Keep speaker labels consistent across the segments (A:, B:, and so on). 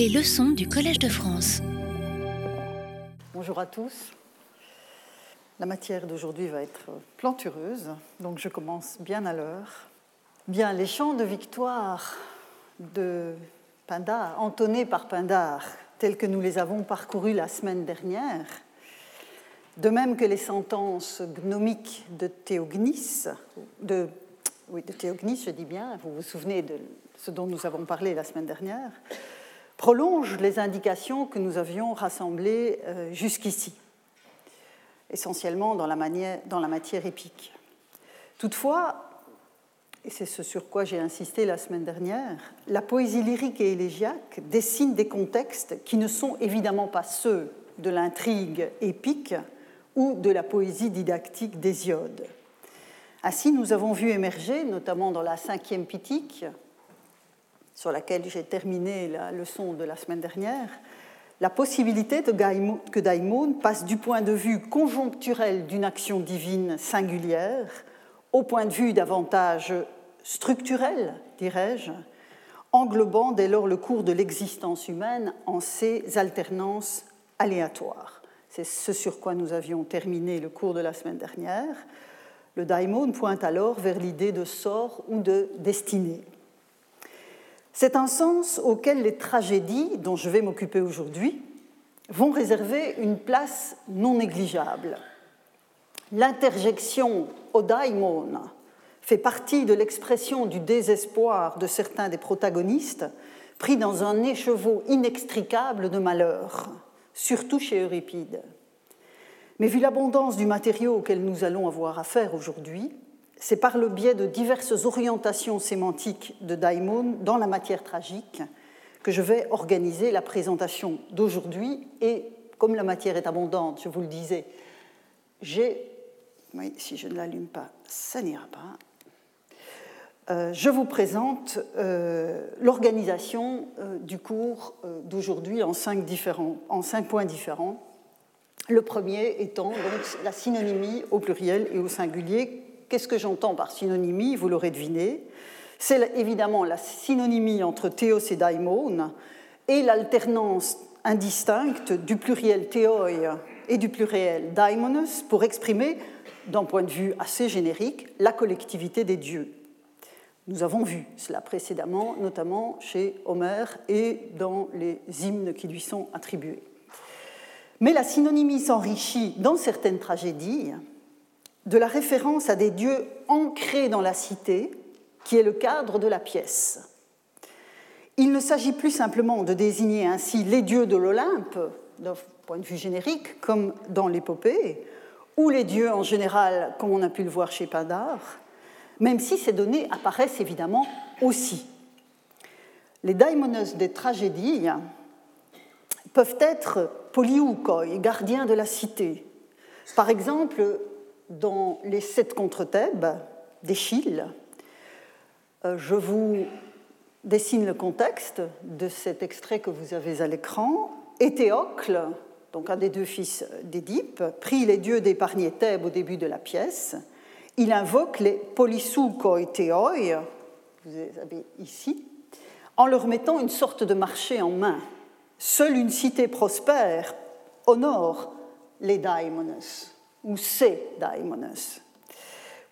A: Les leçons du Collège de France.
B: Bonjour à tous. La matière d'aujourd'hui va être plantureuse, donc je commence bien à l'heure. Bien, les chants de victoire de Pindar, entonnés par Pindar, tels que nous les avons parcourus la semaine dernière, de même que les sentences gnomiques de Théognis, de, oui, de Théognis, je dis bien, vous vous souvenez de ce dont nous avons parlé la semaine dernière, prolongent les indications que nous avions rassemblées euh, jusqu'ici, essentiellement dans la, manière, dans la matière épique. Toutefois, et c'est ce sur quoi j'ai insisté la semaine dernière, la poésie lyrique et élégiaque dessine des contextes qui ne sont évidemment pas ceux de l'intrigue épique, ou de la poésie didactique d'Hésiode. Ainsi, nous avons vu émerger, notamment dans la cinquième pitique, sur laquelle j'ai terminé la leçon de la semaine dernière, la possibilité que Daimon passe du point de vue conjoncturel d'une action divine singulière au point de vue davantage structurel, dirais-je, englobant dès lors le cours de l'existence humaine en ses alternances aléatoires. C'est ce sur quoi nous avions terminé le cours de la semaine dernière. Le daimon pointe alors vers l'idée de sort ou de destinée. C'est un sens auquel les tragédies, dont je vais m'occuper aujourd'hui, vont réserver une place non négligeable. L'interjection au daimon fait partie de l'expression du désespoir de certains des protagonistes pris dans un écheveau inextricable de malheur surtout chez Euripide. Mais vu l'abondance du matériau auquel nous allons avoir affaire aujourd'hui, c'est par le biais de diverses orientations sémantiques de Daimon dans la matière tragique que je vais organiser la présentation d'aujourd'hui. Et comme la matière est abondante, je vous le disais, j'ai. Si je ne l'allume pas, ça n'ira pas. Euh, je vous présente euh, l'organisation euh, du cours d'aujourd'hui en, cinq en cinq points différents. Le premier étant donc la synonymie au pluriel et au singulier. Qu'est-ce que j'entends par synonymie Vous l'aurez deviné. C'est évidemment la synonymie entre théos et daimon et l'alternance indistincte du pluriel théoi et du pluriel daimonos pour exprimer, d'un point de vue assez générique, la collectivité des dieux. Nous avons vu cela précédemment, notamment chez Homère et dans les hymnes qui lui sont attribués. Mais la synonymie s'enrichit dans certaines tragédies de la référence à des dieux ancrés dans la cité, qui est le cadre de la pièce. Il ne s'agit plus simplement de désigner ainsi les dieux de l'Olympe, d'un point de vue générique, comme dans l'épopée, ou les dieux en général, comme on a pu le voir chez Pindar, même si ces données apparaissent évidemment aussi. Les daimonos des tragédies peuvent être poliukoi, gardiens de la cité. Par exemple, dans les sept contre Thèbes d'Échille, euh, je vous dessine le contexte de cet extrait que vous avez à l'écran. Éthéocle, donc un des deux fils d'Édipe, prit les dieux d'épargner Thèbes au début de la pièce il invoque les polisoukoiteoi, vous avez ici, en leur mettant une sorte de marché en main. Seule une cité prospère honore les daimonos, ou ces daimonos,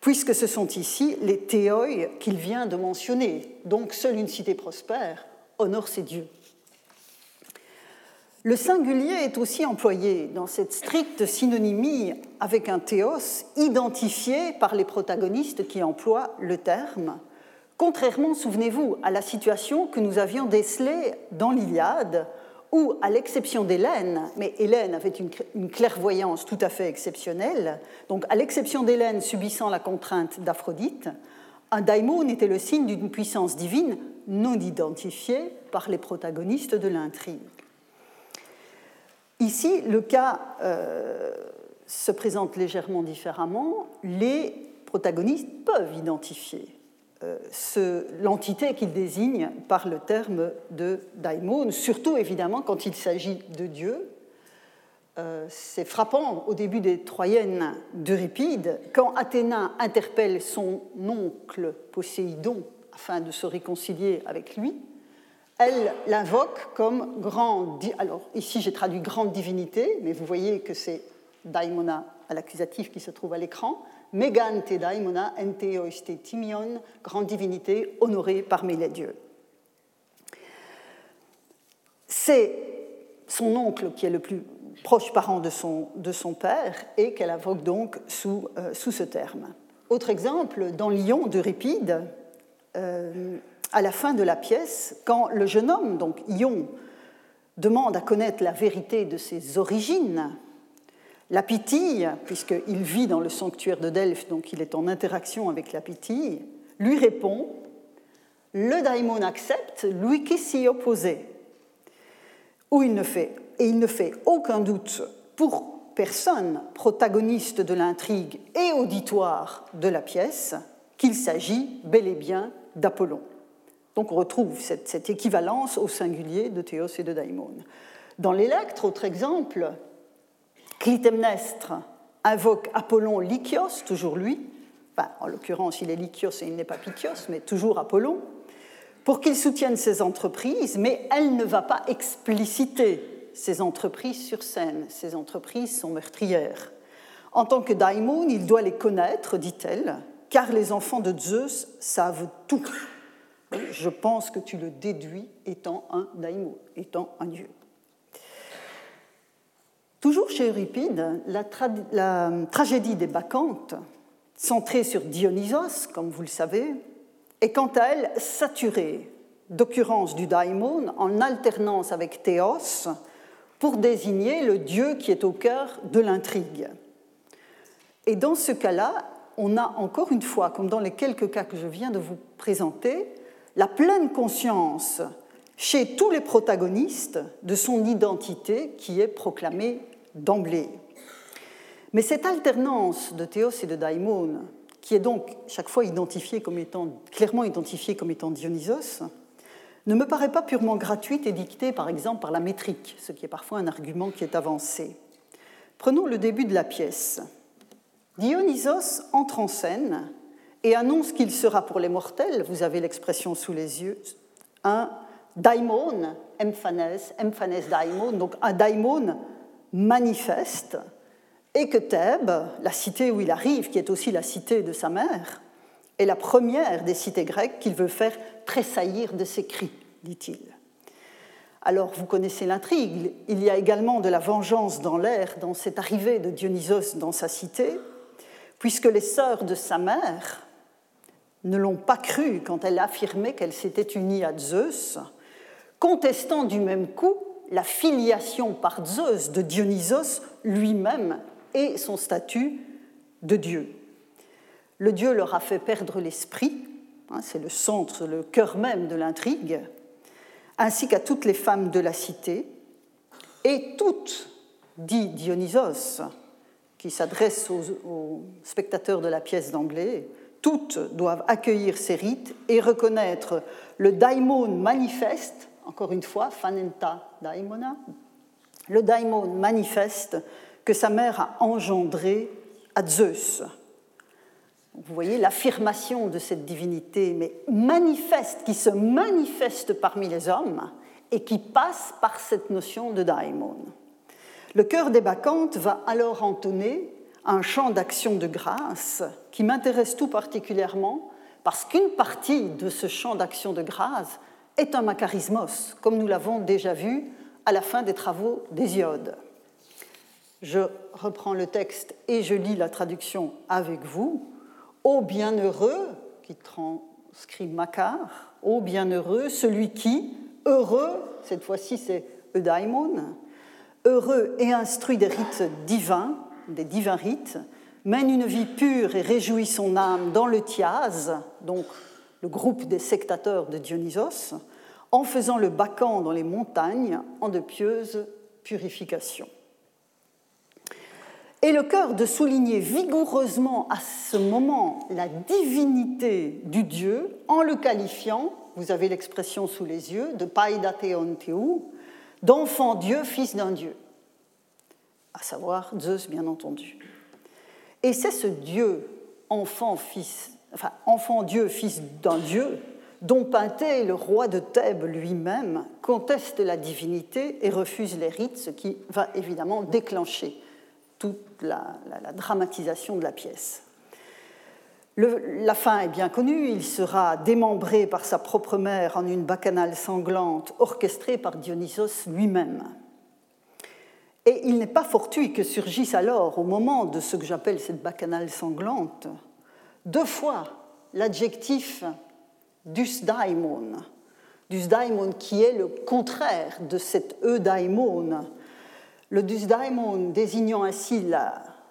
B: puisque ce sont ici les théoi qu'il vient de mentionner. Donc seule une cité prospère honore ses dieux. Le singulier est aussi employé dans cette stricte synonymie avec un théos identifié par les protagonistes qui emploient le terme, contrairement, souvenez-vous, à la situation que nous avions décelée dans l'Iliade, où, à l'exception d'Hélène, mais Hélène avait une, clairvoyance tout à fait exceptionnelle, donc à l'exception d'Hélène subissant la contrainte d'Aphrodite, un daimon était le signe d'une puissance divine non identifiée par les protagonistes de l'intrigue. Ici, le cas euh, se présente légèrement différemment. Les protagonistes peuvent identifier l'entité qu'ils désignent par le terme de daimon, surtout évidemment quand il s'agit de Dieu. Euh, c'est frappant au début des Troyennes d'Euripide, quand Athéna interpelle son oncle Poséidon afin de se réconcilier avec lui, elle l'invoque comme grande. Alors ici j'ai traduit grande divinité, mais vous voyez que c'est daimona à l'accusatif qui se trouve à l'écran. Megante daimona ente oiste timion, grande divinité honorée parmi les dieux. C'est son oncle qui est le plus proche parent de son, de son père et qu'elle invoque donc sous, euh, sous, ce terme. Autre exemple, dans Lyon d'Euripide, euh, à la fin de la pièce, quand le jeune homme, donc Ion, demande à connaître la vérité de ses origines, la pitille, puisqu'il vit dans le sanctuaire de Delphes, donc il est en interaction avec la pitille, lui répond Le daimon accepte, lui qui s'y opposait. Où il ne fait, et il ne fait aucun doute pour personne, protagoniste de l'intrigue et auditoire de la pièce, qu'il s'agit bel et bien d'Apollon. Donc on retrouve cette, équivalence au singulier de Théos et de Daimon. Dans l'Électre, autre exemple, Clytemnestre invoque Apollon Lycios, toujours lui, en l'occurrence il est Lycios et il n'est pas Pythios, mais toujours Apollon, pour qu'il soutienne ses entreprises, mais elle ne va pas expliciter ses entreprises sur scène. Ses entreprises sont meurtrières. En tant que daimon, il doit les connaître, dit-elle, car les enfants de Zeus savent tout je pense que tu le déduis étant un daimon, étant un dieu. Toujours chez Euripide, la, tragédie des Bacchantes, centrée sur Dionysos, comme vous le savez, est quant à elle saturée d'occurrences du daimon en alternance avec Théos pour désigner le dieu qui est au cœur de l'intrigue. Et dans ce cas-là, on a encore une fois, comme dans les quelques cas que je viens de vous présenter, la pleine conscience chez tous les protagonistes de son identité qui est proclamée d'emblée. Mais cette alternance de Théos et de Daimon, qui est donc chaque fois identifiée comme étant, clairement identifiée comme étant Dionysos, ne me paraît pas purement gratuite et dictée par exemple par la métrique, ce qui est parfois un argument qui est avancé. Prenons le début de la pièce. Dionysos entre en scène et annonce qu'il sera pour les mortels, vous avez l'expression sous les yeux, un daimon, emphanes, emphanes daimon, donc un daimon manifeste, et que Thèbes, la cité où il arrive, qui est aussi la cité de sa mère, est la première des cités grecques qu'il veut faire tressaillir de ses cris, dit-il. Alors, vous connaissez l'intrigue, il y a également de la vengeance dans l'air, dans cette arrivée de Dionysos dans sa cité, puisque les sœurs de sa mère, ne l'ont pas cru quand elle affirmait qu'elle s'était unie à Zeus, contestant du même coup la filiation par Zeus de Dionysos lui-même et son statut de Dieu. Le Dieu leur a fait perdre l'esprit, hein, c'est le centre, le cœur même de l'intrigue, ainsi qu'à toutes les femmes de la cité, et toutes, dit Dionysos, qui s'adresse aux, aux spectateurs de la pièce d'anglais, toutes doivent accueillir ces rites et reconnaître le daimon manifeste, encore une fois, fanenta daimona, le daimon manifeste que sa mère a engendré à Zeus. Vous voyez l'affirmation de cette divinité, mais manifeste, qui se manifeste parmi les hommes et qui passe par cette notion de daimon. Le cœur des Bacchantes va alors entonner un champ d'action de grâce qui m'intéresse tout particulièrement parce qu'une partie de ce champ d'action de grâce est un macarismos, comme nous l'avons déjà vu à la fin des travaux d'Hésiode. Je reprends le texte et je lis la traduction avec vous. Ô bienheureux, qui transcrit Macar, ô bienheureux, celui qui, heureux, cette fois-ci c'est Eudaimon, heureux et instruit des rites divins, des divins rites, mène une vie pure et réjouit son âme dans le Thiaz, donc le groupe des sectateurs de Dionysos, en faisant le bacan dans les montagnes en de pieuses purifications. Et le cœur de souligner vigoureusement à ce moment la divinité du Dieu en le qualifiant, vous avez l'expression sous les yeux, de Paidatheon Théou, d'enfant Dieu, fils d'un Dieu à savoir Zeus bien entendu. Et c'est ce Dieu, enfant, fils, enfin, enfant Dieu, fils d'un Dieu, dont Pinté, le roi de Thèbes lui-même, conteste la divinité et refuse les rites, ce qui va évidemment déclencher toute la, dramatisation de la pièce. la fin est bien connue, il sera démembré par sa propre mère en une bacchanale sanglante orchestrée par Dionysos lui-même. Et il n'est pas fortuit que surgisse alors, au moment de ce que j'appelle cette bacchanale sanglante, deux fois l'adjectif dusdaimon, dusdaimon qui est le contraire de cet eudaimon. Le dusdaimon désignant ainsi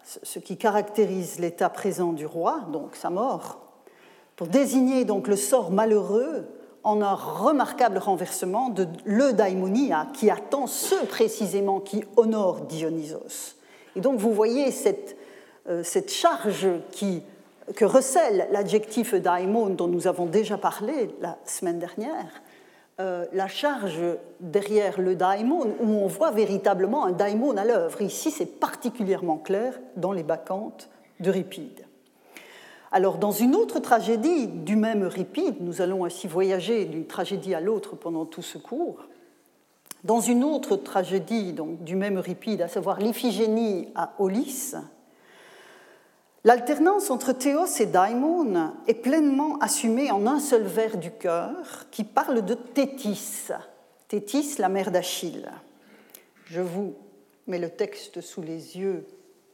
B: ce qui caractérise l'état présent du roi, donc sa mort, pour désigner donc le sort malheureux en un remarquable renversement de l'eudaimonia qui attend ceux précisément qui honorent Dionysos. Et donc vous voyez cette, euh, cette charge qui que recèle l'adjectif daimon dont nous avons déjà parlé la semaine dernière, euh, la charge derrière le daimon, où on voit véritablement un daimon à l'œuvre. Ici, c'est particulièrement clair dans les bacchantes d'Euripide. Alors, dans une autre tragédie du même Euripide, nous allons ainsi voyager d'une tragédie à l'autre pendant tout ce cours. Dans une autre tragédie donc, du même Euripide, à savoir l'Iphigénie à Aulis, L'alternance entre théos et daimon est pleinement assumée en un seul vers du cœur qui parle de Thétis, Thétis, la mère d'Achille. Je vous mets le texte sous les yeux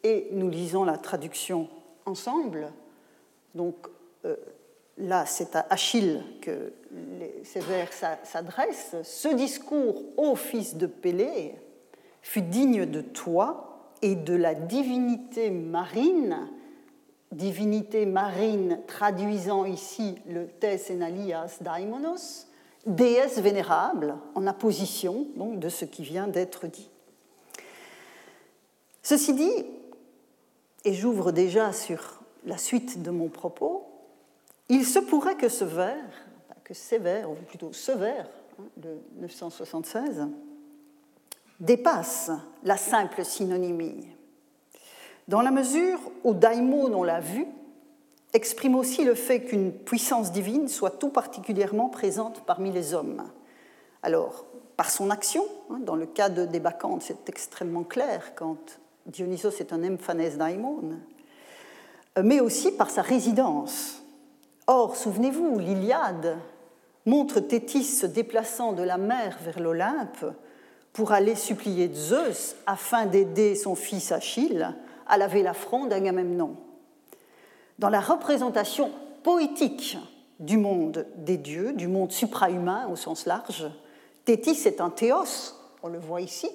B: et nous lisons la traduction ensemble. Donc euh, là, c'est à Achille que ces vers s'adressent. Ce discours, ô fils de Pélée, fut digne de toi et de la divinité marine divinité marine traduisant ici le tes enalias daimonos, déesse vénérable en apposition de ce qui vient d'être dit. Ceci dit, et j'ouvre déjà sur la suite de mon propos, il se pourrait que ce vers, que ces vers, ou plutôt ce vers hein, de 976, dépasse la simple synonymie dans la mesure où daimon, on l'a vu, exprime aussi le fait qu'une puissance divine soit tout particulièrement présente parmi les hommes. Alors, par son action, hein, dans le cas de, des Bacchantes, c'est extrêmement clair quand Dionysos est un emphanès daimon, mais aussi par sa résidence. Or, souvenez-vous, l'Iliade montre Thétis se déplaçant de la mer vers l'Olympe pour aller supplier Zeus afin d'aider son fils Achille à laver l'affront d'Agamemnon. Dans la représentation poétique du monde des dieux, du monde suprahumain au sens large, Thétis est un théos, on le voit ici,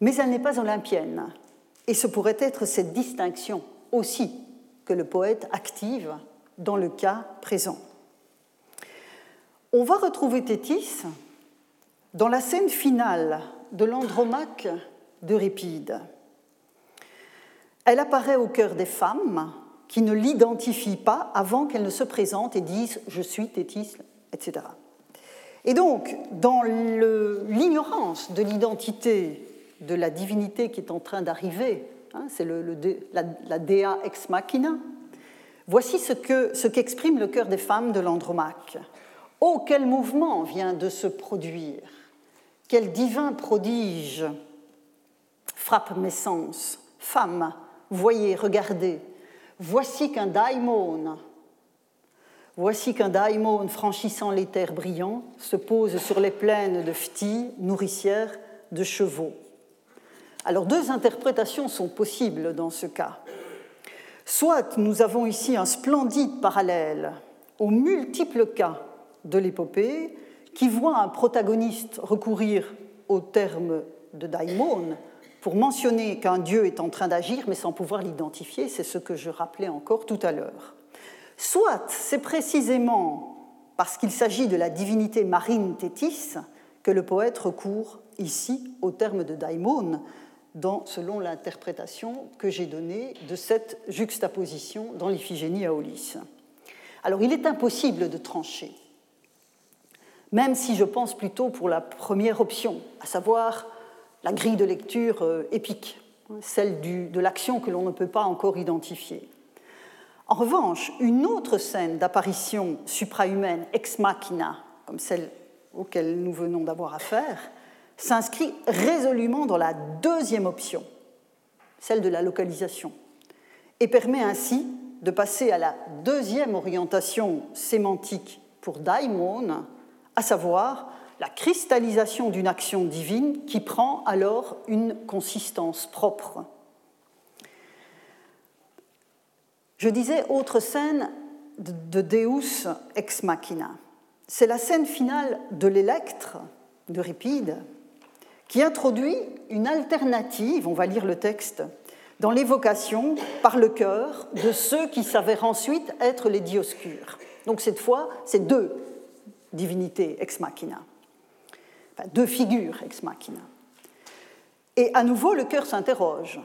B: mais elle n'est pas olympienne. Et ce pourrait être cette distinction aussi que le poète active dans le cas présent. On va retrouver Thétis dans la scène finale de l'Andromaque d'Euripide elle apparaît au cœur des femmes qui ne l'identifient pas avant qu'elle ne se présente et disent Je suis Thétis, etc. Et donc, dans l'ignorance de l'identité de la divinité qui est en train d'arriver, hein, c'est la, la, Dea ex machina, voici ce qu'exprime ce le cœur des femmes de l'Andromaque. Oh, quel mouvement vient de se produire Quel divin prodige frappe mes sens Femme, Voyez, regardez, voici qu'un daimon, voici qu'un daimon franchissant les terres brillants se pose sur les plaines de Phti, nourricières de chevaux. Alors deux interprétations sont possibles dans ce cas. Soit nous avons ici un splendide parallèle aux multiples cas de l'épopée qui voit un protagoniste recourir au terme de daimon pour mentionner qu'un Dieu est en train d'agir, mais sans pouvoir l'identifier, c'est ce que je rappelais encore tout à l'heure. Soit c'est précisément parce qu'il s'agit de la divinité marine Thétis que le poète recourt ici au terme de daimon, selon l'interprétation que j'ai donnée de cette juxtaposition dans l'Iphigénie à Aulis. Alors il est impossible de trancher, même si je pense plutôt pour la première option, à savoir la grille de lecture euh, épique, celle de l'action que l'on ne peut pas encore identifier. En revanche, une autre scène d'apparition suprahumaine ex machina, comme celle auquel nous venons d'avoir affaire, s'inscrit résolument dans la deuxième option, celle de la localisation, et permet ainsi de passer à la deuxième orientation sémantique pour daimon, à savoir la cristallisation d'une action divine qui prend alors une consistance propre. Je disais autre scène de Deus ex machina. C'est la scène finale de l'électre d'Euripide qui introduit une alternative, on va lire le texte, dans l'évocation par le cœur de ceux qui s'avèrent ensuite être les dioscures. Donc cette fois, c'est deux divinités ex machina, deux figures ex machina. Et à nouveau, le cœur s'interroge,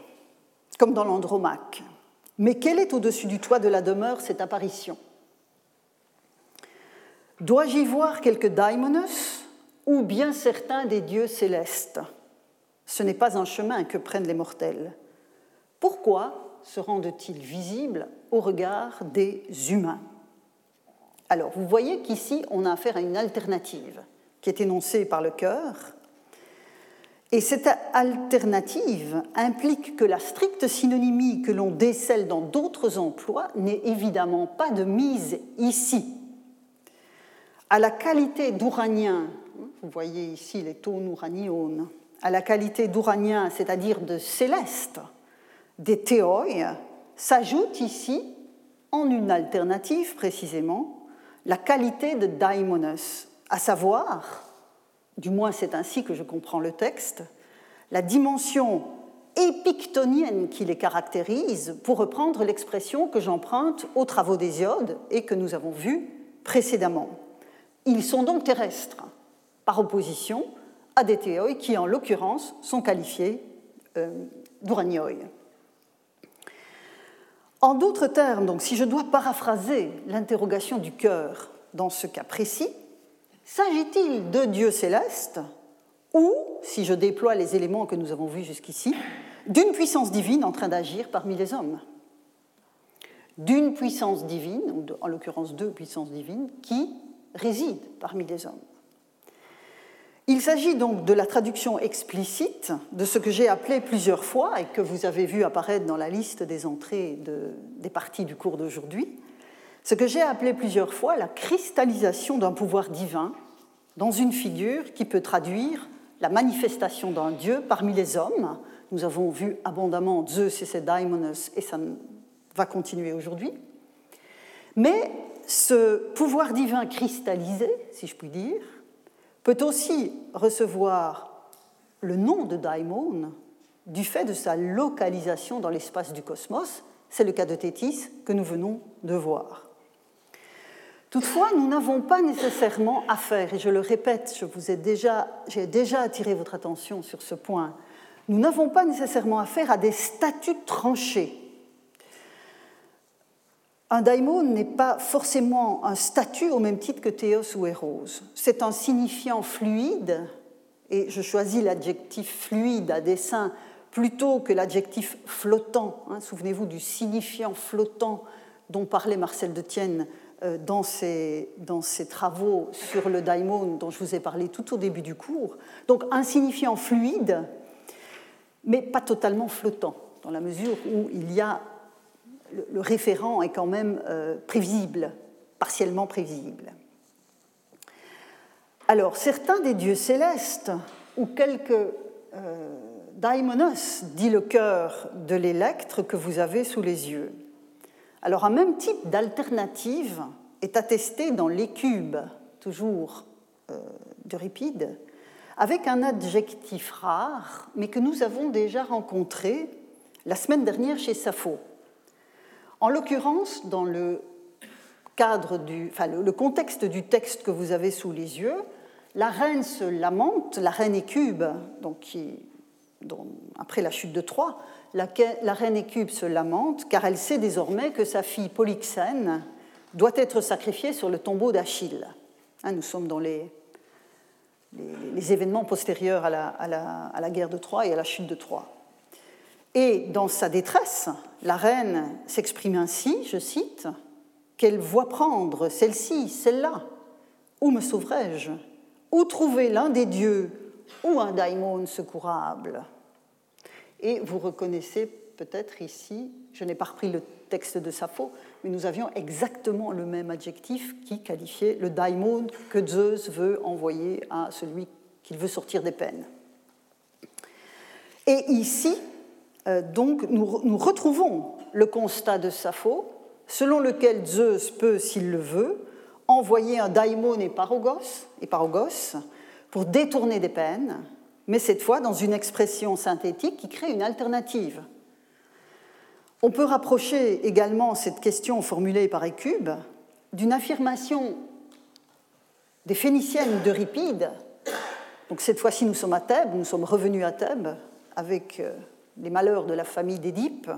B: comme dans l'Andromaque. Mais quelle est au-dessus du toit de la demeure cette apparition? Dois-je y voir quelque daimonos ou bien certains des dieux célestes? Ce n'est pas un chemin que prennent les mortels. Pourquoi se rendent-ils visibles au regard des humains? Alors, vous voyez qu'ici, on a affaire à une alternative qui est énoncée par le cœur. Et cette alternative implique que la stricte synonymie que l'on décèle dans d'autres emplois n'est évidemment pas de mise ici. À la qualité d'ouranien, vous voyez ici les tons uranion, à la qualité d'ouranien, c'est-à-dire de céleste, des théoi s'ajoute ici, en une alternative précisément, la qualité de daimonos, à savoir, du moins c'est ainsi que je comprends le texte, la dimension épictonienne qui les caractérise, pour reprendre l'expression que j'emprunte aux travaux d'Hésiode et que nous avons vus précédemment. Ils sont donc terrestres, par opposition à des théoi qui, en l'occurrence, sont qualifiés euh, d'uranioi. En d'autres termes, donc, si je dois paraphraser l'interrogation du cœur dans ce cas précis, s'agit-il de Dieu céleste ou, si je déploie les éléments que nous avons vus jusqu'ici, d'une puissance divine en train d'agir parmi les hommes? D'une puissance divine, en l'occurrence deux puissances divines, qui résident parmi les hommes. Il s'agit donc de la traduction explicite de ce que j'ai appelé plusieurs fois et que vous avez vu apparaître dans la liste des entrées des parties du cours d'aujourd'hui, ce que j'ai appelé plusieurs fois la cristallisation d'un pouvoir divin dans une figure qui peut traduire la manifestation d'un dieu parmi les hommes. Nous avons vu abondamment Zeus et ses daimonos et ça va continuer aujourd'hui. Mais ce pouvoir divin cristallisé, si je puis dire, peut aussi recevoir le nom de daimon du fait de sa localisation dans l'espace du cosmos. C'est le cas de Tétis que nous venons de voir. Toutefois, nous n'avons pas nécessairement affaire, et je le répète, je déjà, j'ai déjà attiré votre attention sur ce point, nous n'avons pas nécessairement affaire à des statuts tranchés un daimon n'est pas forcément un statut au même titre que théos ou héros. C'est un signifiant fluide, et je choisis l'adjectif fluide à dessein plutôt que l'adjectif flottant. Hein, souvenez-vous du signifiant flottant dont parlait Marcel de Tienne dans ses, dans ses travaux sur le daimon dont je vous ai parlé tout au début du cours. Donc un signifiant fluide, mais pas totalement flottant, dans la mesure où il y a le, référent est quand même euh, prévisible, partiellement prévisible. Alors, certains des dieux célestes, ou quelques euh, daimonos, dit le cœur de l'électre que vous avez sous les yeux. Alors, un même type d'alternative est attesté dans l'écube, toujours d'Euripide, avec un adjectif rare, mais que nous avons déjà rencontré la semaine dernière chez Sappho. En l'occurrence, dans le cadre du, enfin, le contexte du texte que vous avez sous les yeux, la reine se lamente, la reine Écube, donc après la chute de Troie, la, reine Écube se lamente car elle sait désormais que sa fille Polyxène doit être sacrifiée sur le tombeau d'Achille. Hein, nous sommes dans les, événements postérieurs à la, guerre de Troie et à la chute de Troie. Et dans sa détresse, la reine s'exprime ainsi, je cite, qu'elle voit prendre celle-ci, celle-là. Où me sauverai-je? Où trouver l'un des dieux? Ou un daimon secourable? Et vous reconnaissez peut-être ici, je n'ai pas repris le texte de Sappho, mais nous avions exactement le même adjectif qui qualifiait le daimon que Zeus veut envoyer à celui qu'il veut sortir des peines. Et ici, euh, donc, nous, retrouvons le constat de Sappho, selon lequel Zeus peut, s'il le veut, envoyer un daimon et et parogos pour détourner des peines, mais cette fois dans une expression synthétique qui crée une alternative. On peut rapprocher également cette question formulée par Écube d'une affirmation des Phéniciennes d'Euripide. Donc cette fois-ci, nous sommes à Thèbes, nous sommes revenus à Thèbes avec euh, les malheurs de la famille d'Édipe.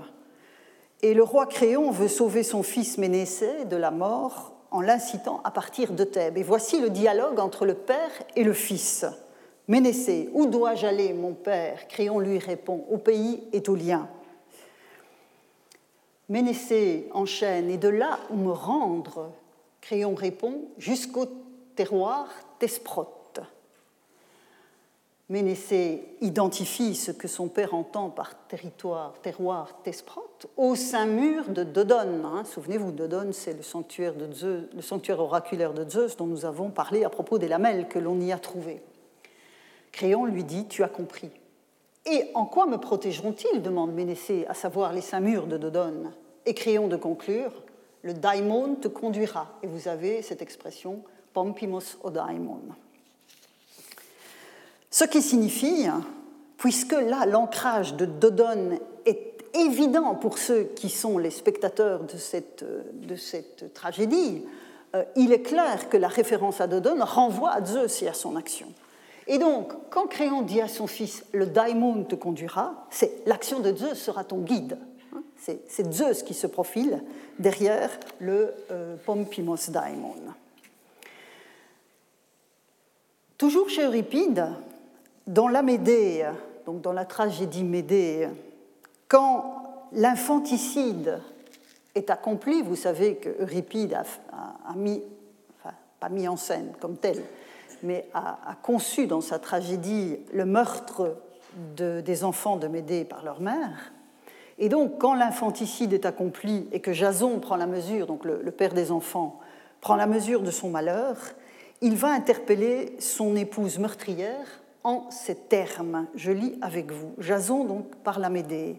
B: Et le roi Créon veut sauver son fils Ménécée de la mort en l'incitant à partir de Thèbes. Et voici le dialogue entre le père et le fils. Ménécée, où dois-je aller, mon père? Créon lui répond Au pays étolien. Ménécée enchaîne, et de là où me rendre? Créon répond Jusqu'au terroir Thesprote. Ménécée identifie ce que son père entend par territoire, terroir, Thesprote, au saint mur de Dodone. Hein. Souvenez-vous, Dodone, c'est le sanctuaire oraculaire de Zeus dont nous avons parlé à propos des lamelles que l'on y a trouvées. Créon lui dit Tu as compris. Et en quoi me protégeront-ils demande Ménécée, à savoir les cinq murs de Dodone. Et Créon de conclure Le daimon te conduira. Et vous avez cette expression Pompimos o daimon. Ce qui signifie, puisque là l'ancrage de Dodone est évident pour ceux qui sont les spectateurs de cette, de cette tragédie, euh, il est clair que la référence à Dodone renvoie à Zeus et à son action. Et donc, quand Créon dit à son fils Le daimon te conduira, c'est l'action de Zeus sera ton guide. Hein, c'est Zeus qui se profile derrière le euh, Pompimos daimon. Toujours chez Euripide, dans la Médée, donc dans la tragédie Médée, quand l'infanticide est accompli, vous savez que Euripide a, mis, pas mis en scène comme tel, mais a, conçu dans sa tragédie le meurtre des enfants de Médée par leur mère. Et donc, quand l'infanticide est accompli et que Jason prend la mesure, donc le, père des enfants, prend la mesure de son malheur, il va interpeller son épouse meurtrière en ces termes. Je lis avec vous. Jason donc par la Médée.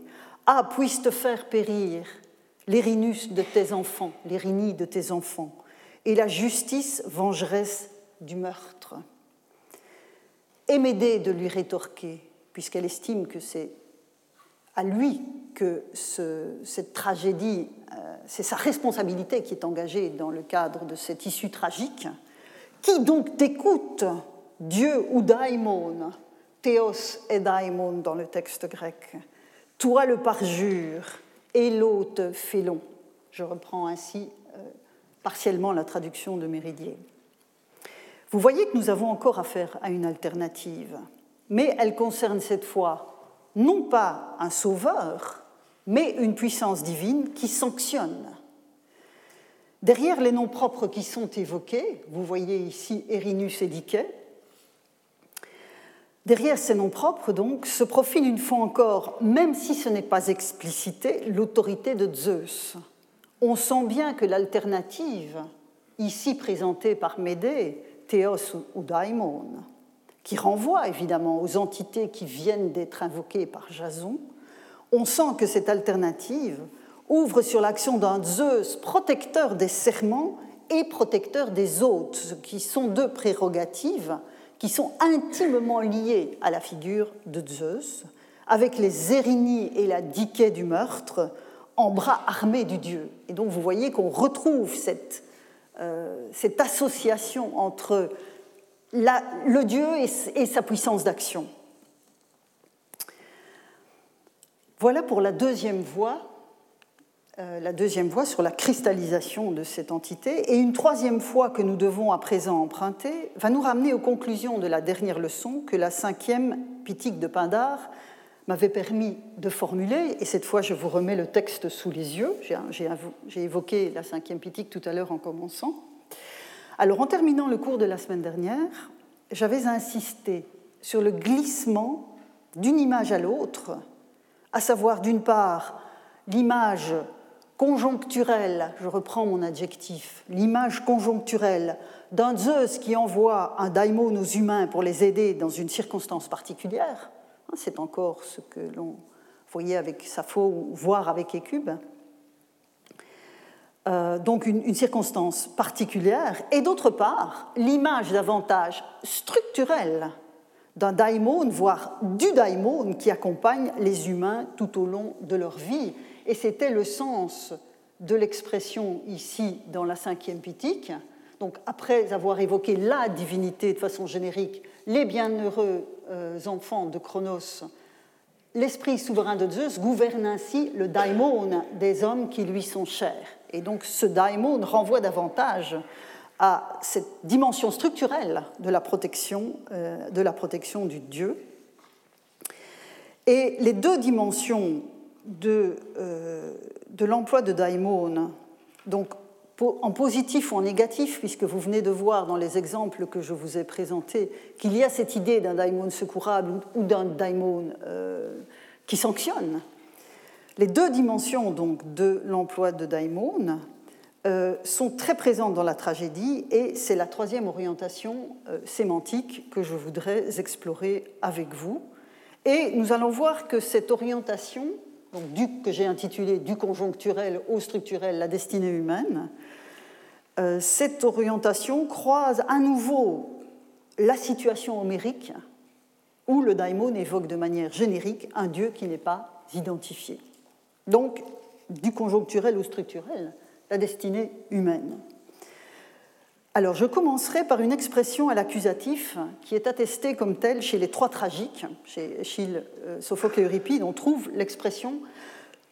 B: Ah, puisse te faire périr l'Érinus de tes enfants, l'Érinie de tes enfants, et la justice vengeresse du meurtre. Et Médée de lui rétorquer, puisqu'elle estime que c'est à lui que cette tragédie, euh, c'est sa responsabilité qui est engagée dans le cadre de cette issue tragique. Qui donc t'écoute, Dieu ou daimon? Théos et daimon dans le texte grec. Toi le parjure et l'hôte félon. Je reprends ainsi euh, partiellement la traduction de Méridier. Vous voyez que nous avons encore affaire à une alternative, mais elle concerne cette fois non pas un sauveur, mais une puissance divine qui sanctionne. Derrière les noms propres qui sont évoqués, vous voyez ici Erinus et Diquet, derrière ces noms propres, donc, se profile une fois encore, même si ce n'est pas explicité, l'autorité de Zeus. On sent bien que l'alternative, ici présentée par Médée, Théos ou Daimon, qui renvoie évidemment aux entités qui viennent d'être invoquées par Jason, on sent que cette alternative ouvre sur l'action d'un Zeus protecteur des serments et protecteur des hôtes, qui sont deux prérogatives qui sont intimement liées à la figure de Zeus, avec les Érinies et la Diké du meurtre en bras armés du dieu. Et donc vous voyez qu'on retrouve cette cette association entre le Dieu et, sa puissance d'action. Voilà pour la deuxième voie, euh, la deuxième voie sur la cristallisation de cette entité. Et une troisième fois que nous devons à présent emprunter va nous ramener aux conclusions de la dernière leçon que la cinquième Pitique de Pindar m'avait permis de formuler, et cette fois je vous remets le texte sous les yeux, j'ai évoqué la cinquième pitique tout à l'heure en commençant. Alors en terminant le cours de la semaine dernière, j'avais insisté sur le glissement d'une image à l'autre, à savoir d'une part l'image conjoncturelle, je reprends mon adjectif, l'image conjoncturelle d'un Zeus qui envoie un daimon aux humains pour les aider dans une circonstance particulière, c'est encore ce que l'on voyait avec Sappho ou voir avec Écube, euh, donc une, circonstance particulière, et d'autre part l'image davantage structurelle d'un daimon, voire du daimon qui accompagne les humains tout au long de leur vie. Et c'était le sens de l'expression ici dans la cinquième pitique. Donc après avoir évoqué la divinité de façon générique, les bienheureux euh, enfants de Chronos, l'esprit souverain de Zeus gouverne ainsi le daimon des hommes qui lui sont chers. Et donc ce daimon renvoie davantage à cette dimension structurelle de la protection, euh, de, la protection du Dieu. Et les deux dimensions de, euh, l'emploi de daimon, donc en positif ou en négatif, puisque vous venez de voir dans les exemples que je vous ai présentés qu'il y a cette idée d'un daimon secourable ou d'un daimon euh, qui sanctionne. Les deux dimensions donc de l'emploi de daimon euh, sont très présentes dans la tragédie et c'est la troisième orientation euh, sémantique que je voudrais explorer avec vous. Et nous allons voir que cette orientation, donc du, que j'ai intitulée du conjoncturel au structurel, la destinée humaine, euh, cette orientation croise à nouveau la situation homérique où le daimon évoque de manière générique un dieu qui n'est pas identifié. Donc, du conjoncturel au structurel, la destinée humaine. Alors, je commencerai par une expression à l'accusatif qui est attestée comme telle chez les trois tragiques, chez Achille, euh, Sophocle et Euripide. On trouve l'expression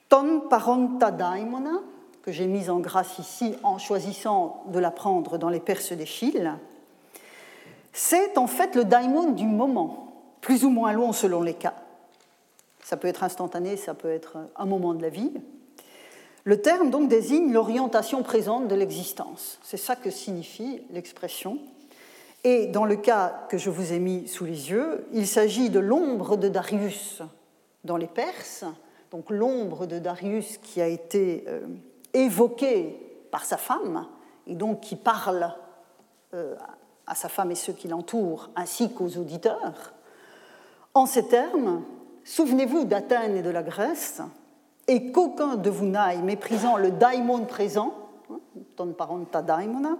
B: ton parenta daimona, que j'ai mise en grâce ici en choisissant de la prendre dans les Perses d'Echille. C'est en fait le daimon du moment, plus ou moins long selon les cas. Ça peut être instantané, ça peut être un moment de la vie. Le terme donc désigne l'orientation présente de l'existence. C'est ça que signifie l'expression. Et dans le cas que je vous ai mis sous les yeux, il s'agit de l'ombre de Darius dans les Perses, donc l'ombre de Darius qui a été euh, évoquée par sa femme, et donc qui parle euh, à sa femme et ceux qui l'entourent, ainsi qu'aux auditeurs. En ces termes, souvenez-vous d'Athènes et de la Grèce, et qu'aucun de vous n'aille méprisant le daimon présent, hein, ton parenta daimona,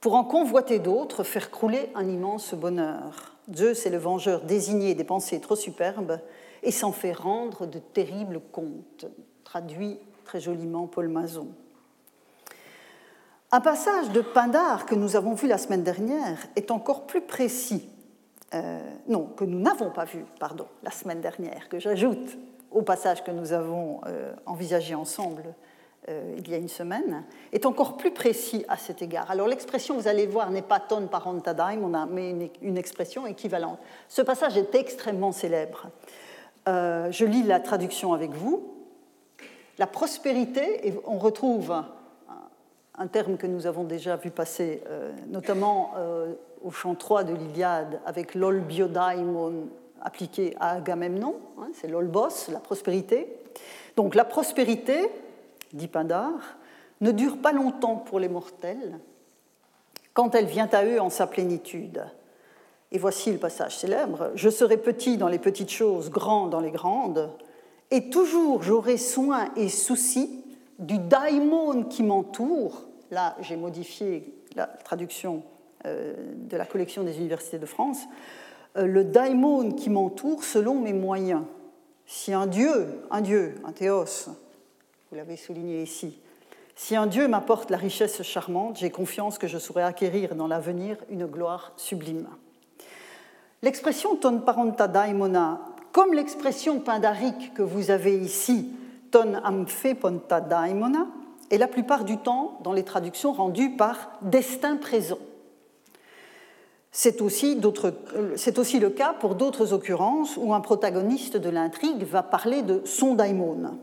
B: pour en convoiter d'autres, faire crouler un immense bonheur. Zeus est le vengeur désigné des pensées trop superbes et s'en fait rendre de terribles comptes, traduit très joliment Paul Mazon. Un passage de Pindar que nous avons vu la semaine dernière est encore plus précis. Euh, non, que nous n'avons pas vu, pardon, la semaine dernière, que j'ajoute au passage que nous avons euh, envisagé ensemble euh, il y a une semaine, est encore plus précis à cet égard. Alors l'expression, vous allez voir, n'est pas ton parenta daimon, mais une, expression équivalente. Ce passage est extrêmement célèbre. Euh, je lis la traduction avec vous. La prospérité, et on retrouve un, terme que nous avons déjà vu passer, notamment au chant 3 de l'Iliade, avec l'ol biodaimon appliqué à Agamemnon, hein, c'est l'olbos, la prospérité. Donc la prospérité, dit Pindar, ne dure pas longtemps pour les mortels quand elle vient à eux en sa plénitude. Et voici le passage célèbre Je serai petit dans les petites choses, grand dans les grandes, et toujours j'aurai soin et souci du daimon qui m'entoure. Là, j'ai modifié la traduction euh, de la collection des universités de France le daimon qui m'entoure selon mes moyens. Si un dieu, un dieu, un théos, vous l'avez souligné ici, si un dieu m'apporte la richesse charmante, j'ai confiance que je saurai acquérir dans l'avenir une gloire sublime. L'expression ton parenta daimona, comme l'expression pindarique que vous avez ici, ton amphe ponta daimona, est la plupart du temps dans les traductions rendues par destin présent. C'est aussi, le cas pour d'autres occurrences où un protagoniste de l'intrigue va parler de son daimon.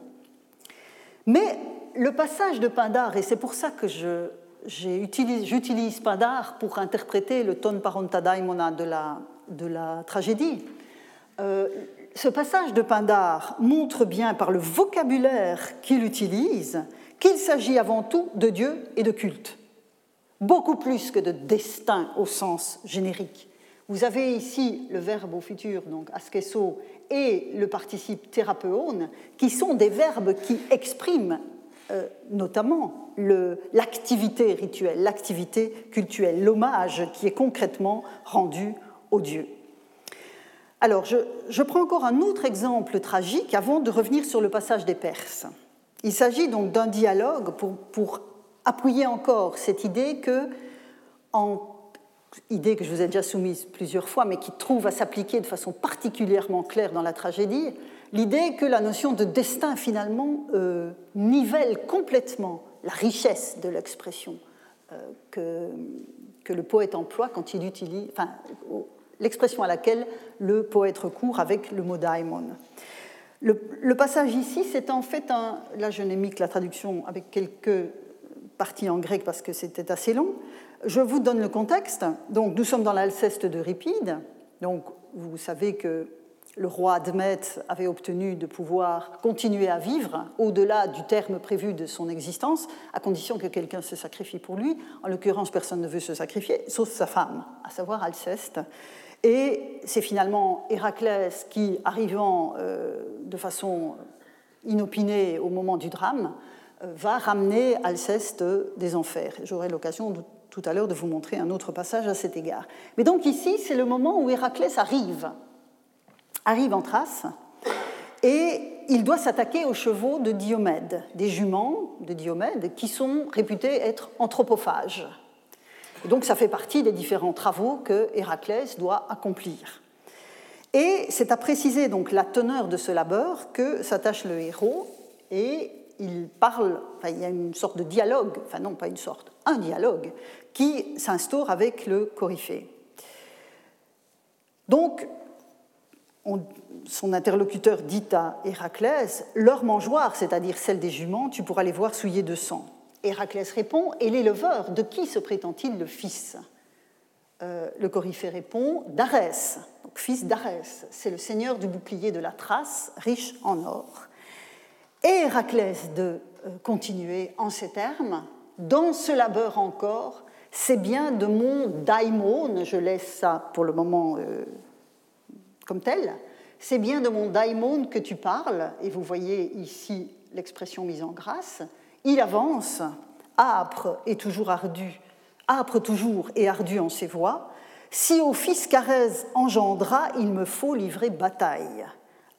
B: Mais le passage de Pindar, et c'est pour ça que j'utilise Pindar pour interpréter le ton parenta daimona de la, de la tragédie, euh, ce passage de Pindar montre bien par le vocabulaire qu'il utilise qu'il s'agit avant tout de Dieu et de culte, beaucoup plus que de destin au sens générique. Vous avez ici le verbe au futur, donc askeso, et le participe thérapeone, qui sont des verbes qui expriment euh, notamment l'activité rituelle, l'activité cultuelle, l'hommage qui est concrètement rendu aux dieux. Alors, je, prends encore un autre exemple tragique avant de revenir sur le passage des Perses. Il s'agit donc d'un dialogue pour, appuyer encore cette idée que, idée que je vous ai déjà soumise plusieurs fois, mais qui trouve à s'appliquer de façon particulièrement claire dans la tragédie, l'idée que la notion de destin finalement euh, nivelle complètement la richesse de l'expression euh, que, le poète emploie quand il utilise, l'expression à laquelle le poète recourt avec le mot daimon. Le, passage ici, c'est en fait un. Là, je n'ai mis que la traduction avec quelques parties en grec parce que c'était assez long. Je vous donne le contexte. Donc, nous sommes dans l'Alceste de Ripide. Donc, vous savez que le roi Admet avait obtenu de pouvoir continuer à vivre au-delà du terme prévu de son existence, à condition que quelqu'un se sacrifie pour lui. En l'occurrence, personne ne veut se sacrifier, sauf sa femme, à savoir Alceste. Et c'est finalement Héraclès qui, arrivant euh, de façon inopinée au moment du drame, va ramener Alceste des enfers. J'aurai l'occasion tout à l'heure de vous montrer un autre passage à cet égard. Mais donc ici, c'est le moment où Héraclès arrive, arrive en Thrace, et il doit s'attaquer aux chevaux de Diomède, des juments de Diomède qui sont réputés être anthropophages donc ça fait partie des différents travaux que Héraclès doit accomplir. Et c'est à préciser donc la teneur de ce labeur que s'attache le héros et il parle, enfin, il y a une sorte de dialogue, enfin non pas une sorte, un dialogue qui s'instaure avec le coryphée. Donc, son interlocuteur dit à Héraclès Leur mangeoire, c'est-à-dire celle des juments, tu pourras les voir souillées de sang. Héraclès répond Et l'éleveur, de qui se prétend-il le fils? Euh, Le Coryphée répond D'Arès, fils d'Arès. C'est le seigneur du bouclier de la Thrace, riche en or. Et Héraclès de euh, continuer en ces termes Dans ce labeur encore, c'est bien de mon daimon, je laisse ça pour le moment euh, comme tel, c'est bien de mon daimon que tu parles, et vous voyez ici l'expression mise en grâce, il avance, âpre et toujours ardu, âpre toujours et ardu en ses voies. Si au fils qu'Arès engendra, il me faut livrer bataille.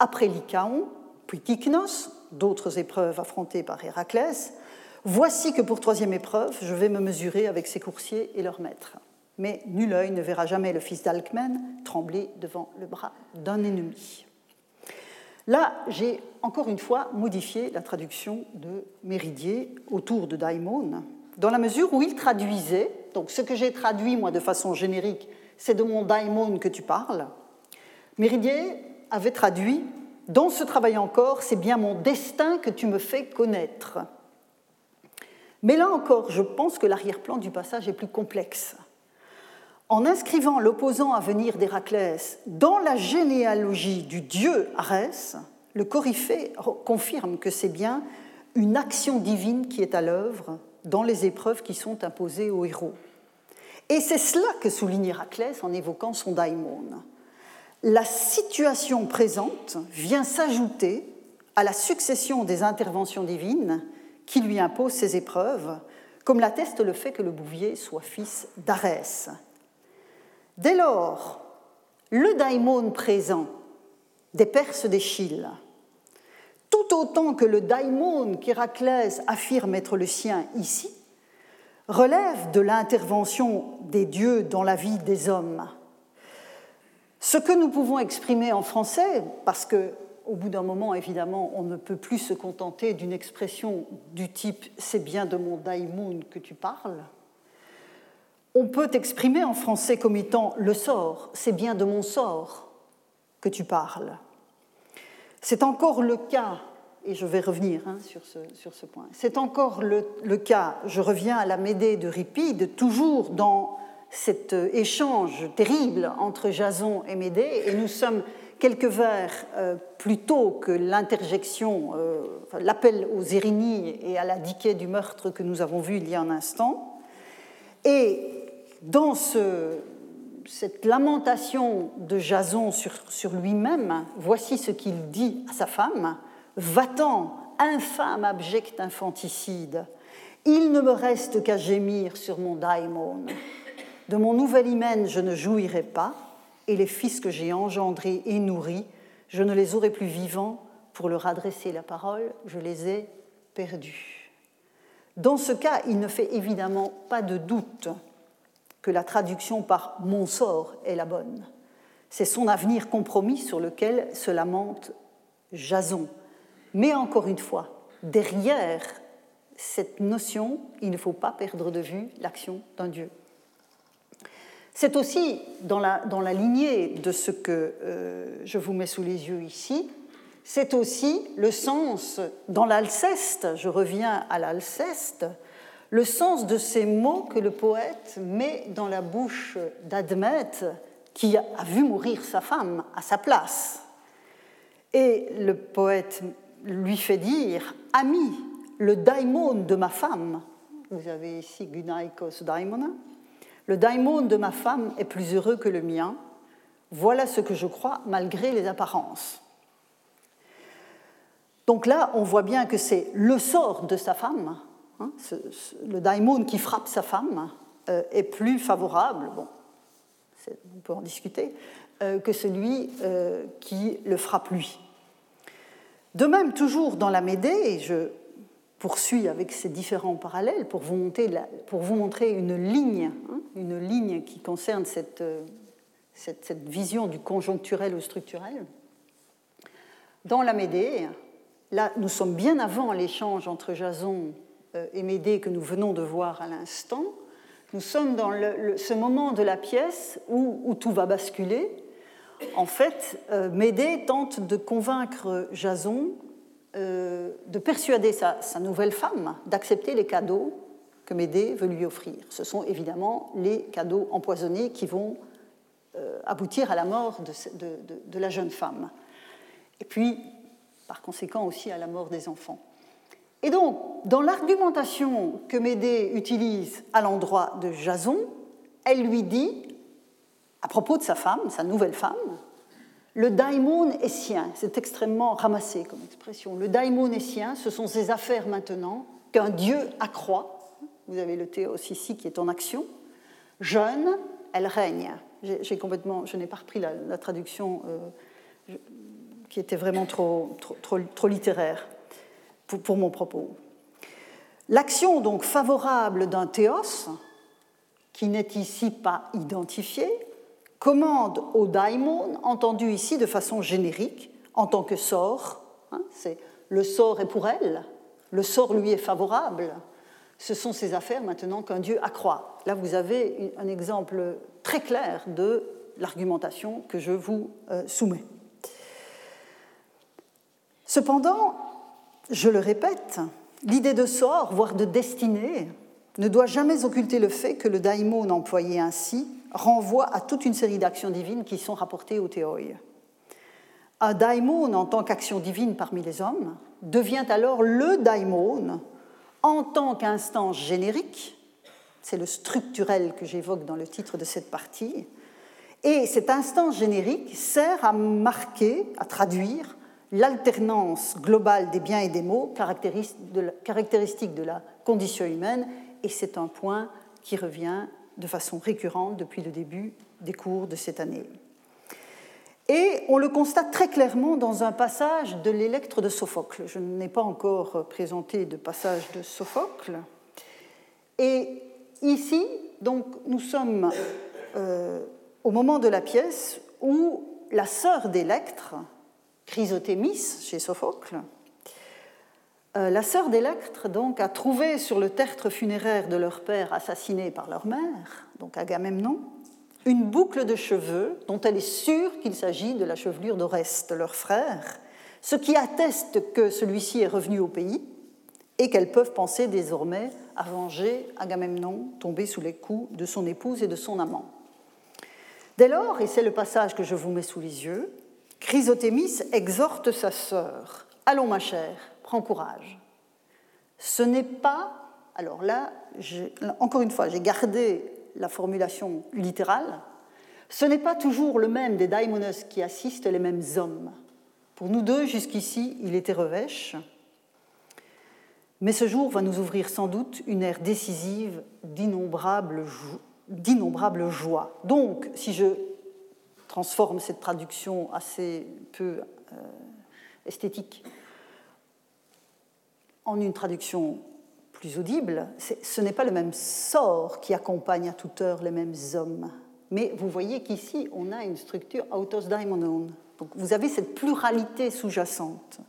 B: Après Lycaon, puis Kyknos, d'autres épreuves affrontées par Héraclès, voici que pour troisième épreuve, je vais me mesurer avec ses coursiers et leurs maîtres. Mais nul œil ne verra jamais le fils d'Alcmène trembler devant le bras d'un ennemi. Là, j'ai encore une fois modifié la traduction de Méridier autour de Daimon, dans la mesure où il traduisait, donc ce que j'ai traduit moi de façon générique, c'est de mon daimon que tu parles. Méridier avait traduit Dans ce travail encore, c'est bien mon destin que tu me fais connaître. Mais là encore, je pense que l'arrière-plan du passage est plus complexe. En inscrivant l'opposant à venir d'Héraclès dans la généalogie du dieu Arès, le Coryphée confirme que c'est bien une action divine qui est à l'œuvre dans les épreuves qui sont imposées aux héros. Et c'est cela que souligne Héraclès en évoquant son daimon. La situation présente vient s'ajouter à la succession des interventions divines qui lui imposent ces épreuves, comme l'atteste le fait que le bouvier soit fils d'Arès, Dès lors, le daimon présent des Perses d'Échille, tout autant que le daimon qu'Héraclès affirme être le sien ici, relève de l'intervention des dieux dans la vie des hommes. Ce que nous pouvons exprimer en français, parce que au bout d'un moment, évidemment, on ne peut plus se contenter d'une expression du type c'est bien de mon daimon que tu parles, on peut exprimer en français comme étant le sort, c'est bien de mon sort que tu parles. C'est encore le cas, et je vais revenir hein, sur, ce, sur, ce, point, c'est encore le, le, cas, je reviens à la Médée de Ripide, toujours dans cet échange terrible entre Jason et Médée, et nous sommes quelques vers euh, plus tôt que l'interjection, euh, l'appel aux Érinies et à la diquée du meurtre que nous avons vu il y a un instant. Et dans ce, cette lamentation de Jason sur, sur lui-même, voici ce qu'il dit à sa femme Va-t'en, infâme, abject infanticide, il ne me reste qu'à gémir sur mon daimon. De mon nouvel hymen, je ne jouirai pas, et les fils que j'ai engendrés et nourris, je ne les aurai plus vivants pour leur adresser la parole, je les ai perdus. Dans ce cas, il ne fait évidemment pas de doute que la traduction par mon sort est la bonne. C'est son avenir compromis sur lequel se lamente Jason. Mais encore une fois, derrière cette notion, il ne faut pas perdre de vue l'action d'un Dieu. C'est aussi dans la, lignée de ce que euh, je vous mets sous les yeux ici, c'est aussi le sens, dans l'Alceste, je reviens à l'Alceste, le sens de ces mots que le poète met dans la bouche d'Admet, qui a vu mourir sa femme à sa place. Et le poète lui fait dire Ami, le daimon de ma femme, vous avez ici Gunaikos daimona, le daimon de ma femme est plus heureux que le mien. Voilà ce que je crois malgré les apparences. Donc là, on voit bien que c'est le sort de sa femme, hein, le daimon qui frappe sa femme, euh, est plus favorable, bon, on peut en discuter, euh, que celui euh, qui le frappe lui. De même, toujours dans la Médée, je poursuis avec ces différents parallèles pour vous, montrer une ligne, hein, une ligne qui concerne euh, cette, cette, vision du conjoncturel ou structurel. Dans la Médée, là, nous sommes bien avant l'échange entre Jason euh, et Médée que nous venons de voir à l'instant. Nous sommes dans ce moment de la pièce où, tout va basculer. En fait, euh, Médée tente de convaincre Jason euh, de persuader sa, nouvelle femme d'accepter les cadeaux que Médée veut lui offrir. Ce sont évidemment les cadeaux empoisonnés qui vont euh, aboutir à la mort de, la jeune femme. Et puis, par conséquent, aussi à la mort des enfants. Et donc, dans l'argumentation que Médée utilise à l'endroit de Jason, elle lui dit, à propos de sa femme, sa nouvelle femme, le daimon est sien, c'est extrêmement ramassé comme expression. Le daimon est sien, ce sont ses affaires maintenant qu'un Dieu accroît. Vous avez le théos ici qui est en action. Jeune, elle règne. J'ai complètement, je n'ai pas repris la, traduction euh, qui était vraiment trop, trop, trop, littéraire pour, pour mon propos. L'action donc favorable d'un théos, qui n'est ici pas identifié, commande au daimon, entendu ici de façon générique, en tant que sort. Hein, c'est le sort est pour elle, le sort lui est favorable. Ce sont ses affaires maintenant qu'un Dieu accroît. Là, vous avez un exemple très clair de l'argumentation que je vous euh, soumets. Cependant, je le répète, l'idée de sort, voire de destinée, ne doit jamais occulter le fait que le daimon employé ainsi renvoie à toute une série d'actions divines qui sont rapportées au théoi. Un daimon, en tant qu'action divine parmi les hommes, devient alors le daimon en tant qu'instance générique, c'est le structurel que j'évoque dans le titre de cette partie, et cette instance générique sert à marquer, à traduire l'alternance globale des biens et des maux caractéristique de la condition humaine, et c'est un point qui revient de façon récurrente depuis le début des cours de cette année. Et on le constate très clairement dans un passage de l'électre de Sophocle. Je n'ai pas encore présenté de passage de Sophocle. Et ici, donc, nous sommes euh, au moment de la pièce où la sœur d'Électre, Chrysothémis chez Sophocle, la sœur d'Électre donc a trouvé sur le tertre funéraire de leur père assassiné par leur mère, donc Agamemnon, une boucle de cheveux dont elle est sûre qu'il s'agit de la chevelure d'Oreste, leur frère, ce qui atteste que celui-ci est revenu au pays et qu'elles peuvent penser désormais à venger Agamemnon tombé sous les coups de son épouse et de son amant. Dès lors, et c'est le passage que je vous mets sous les yeux, Chrysothémis exhorte sa sœur Allons, ma chère, prends courage. Ce n'est pas, alors là, encore une fois, j'ai gardé la formulation littérale, ce n'est pas toujours le même des daimonos qui assistent les mêmes hommes. Pour nous deux, jusqu'ici, il était revêche, mais ce jour va nous ouvrir sans doute une ère décisive d'innombrables joies. Donc, si je transforme cette traduction assez peu euh, esthétique en une traduction plus audible, ce n'est pas le même sort qui accompagne à toute heure les mêmes hommes. Mais vous voyez qu'ici, on a une structure autos daimonon. Donc vous avez cette pluralité sous-jacente.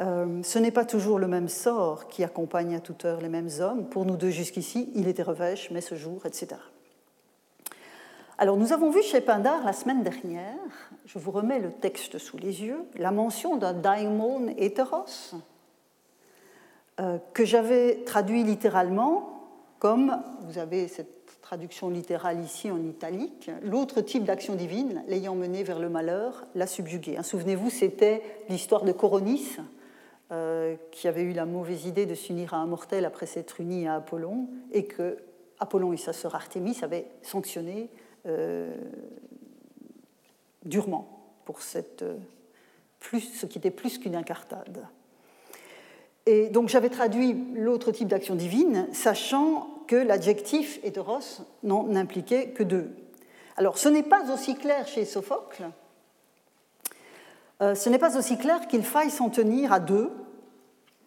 B: Euh, ce n'est pas toujours le même sort qui accompagne à toute heure les mêmes hommes. Pour nous deux jusqu'ici, il était revêche, mais ce jour, etc. Alors nous avons vu chez Pindar la semaine dernière, je vous remets le texte sous les yeux, la mention d'un daimon hétéros, que j'avais traduit littéralement comme, vous avez cette traduction littérale ici en italique, l'autre type d'action divine, l'ayant mené vers le malheur, l'a subjugué. Hein, souvenez-vous, c'était l'histoire de Coronis, euh, qui avait eu la mauvaise idée de s'unir à un mortel après s'être uni à Apollon, et que Apollon et sa sœur Artémis avaient sanctionné euh, durement pour cette, ce qui était plus qu'une incartade. Et donc j'avais traduit l'autre type d'action divine, sachant que l'adjectif hétéros n'en impliquait que deux. Alors ce n'est pas aussi clair chez Sophocle, euh, ce n'est pas aussi clair qu'il faille s'en tenir à deux,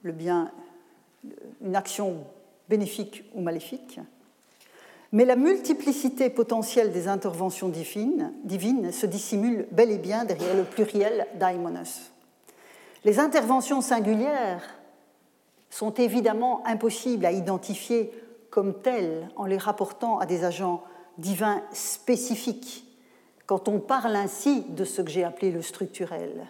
B: le bien, une action bénéfique ou maléfique, mais la multiplicité potentielle des interventions divines, divines se dissimule bel et bien derrière le pluriel daimonos. Les interventions singulières sont évidemment impossibles à identifier comme telles en les rapportant à des agents divins spécifiques, quand on parle ainsi de ce que j'ai appelé le structurel.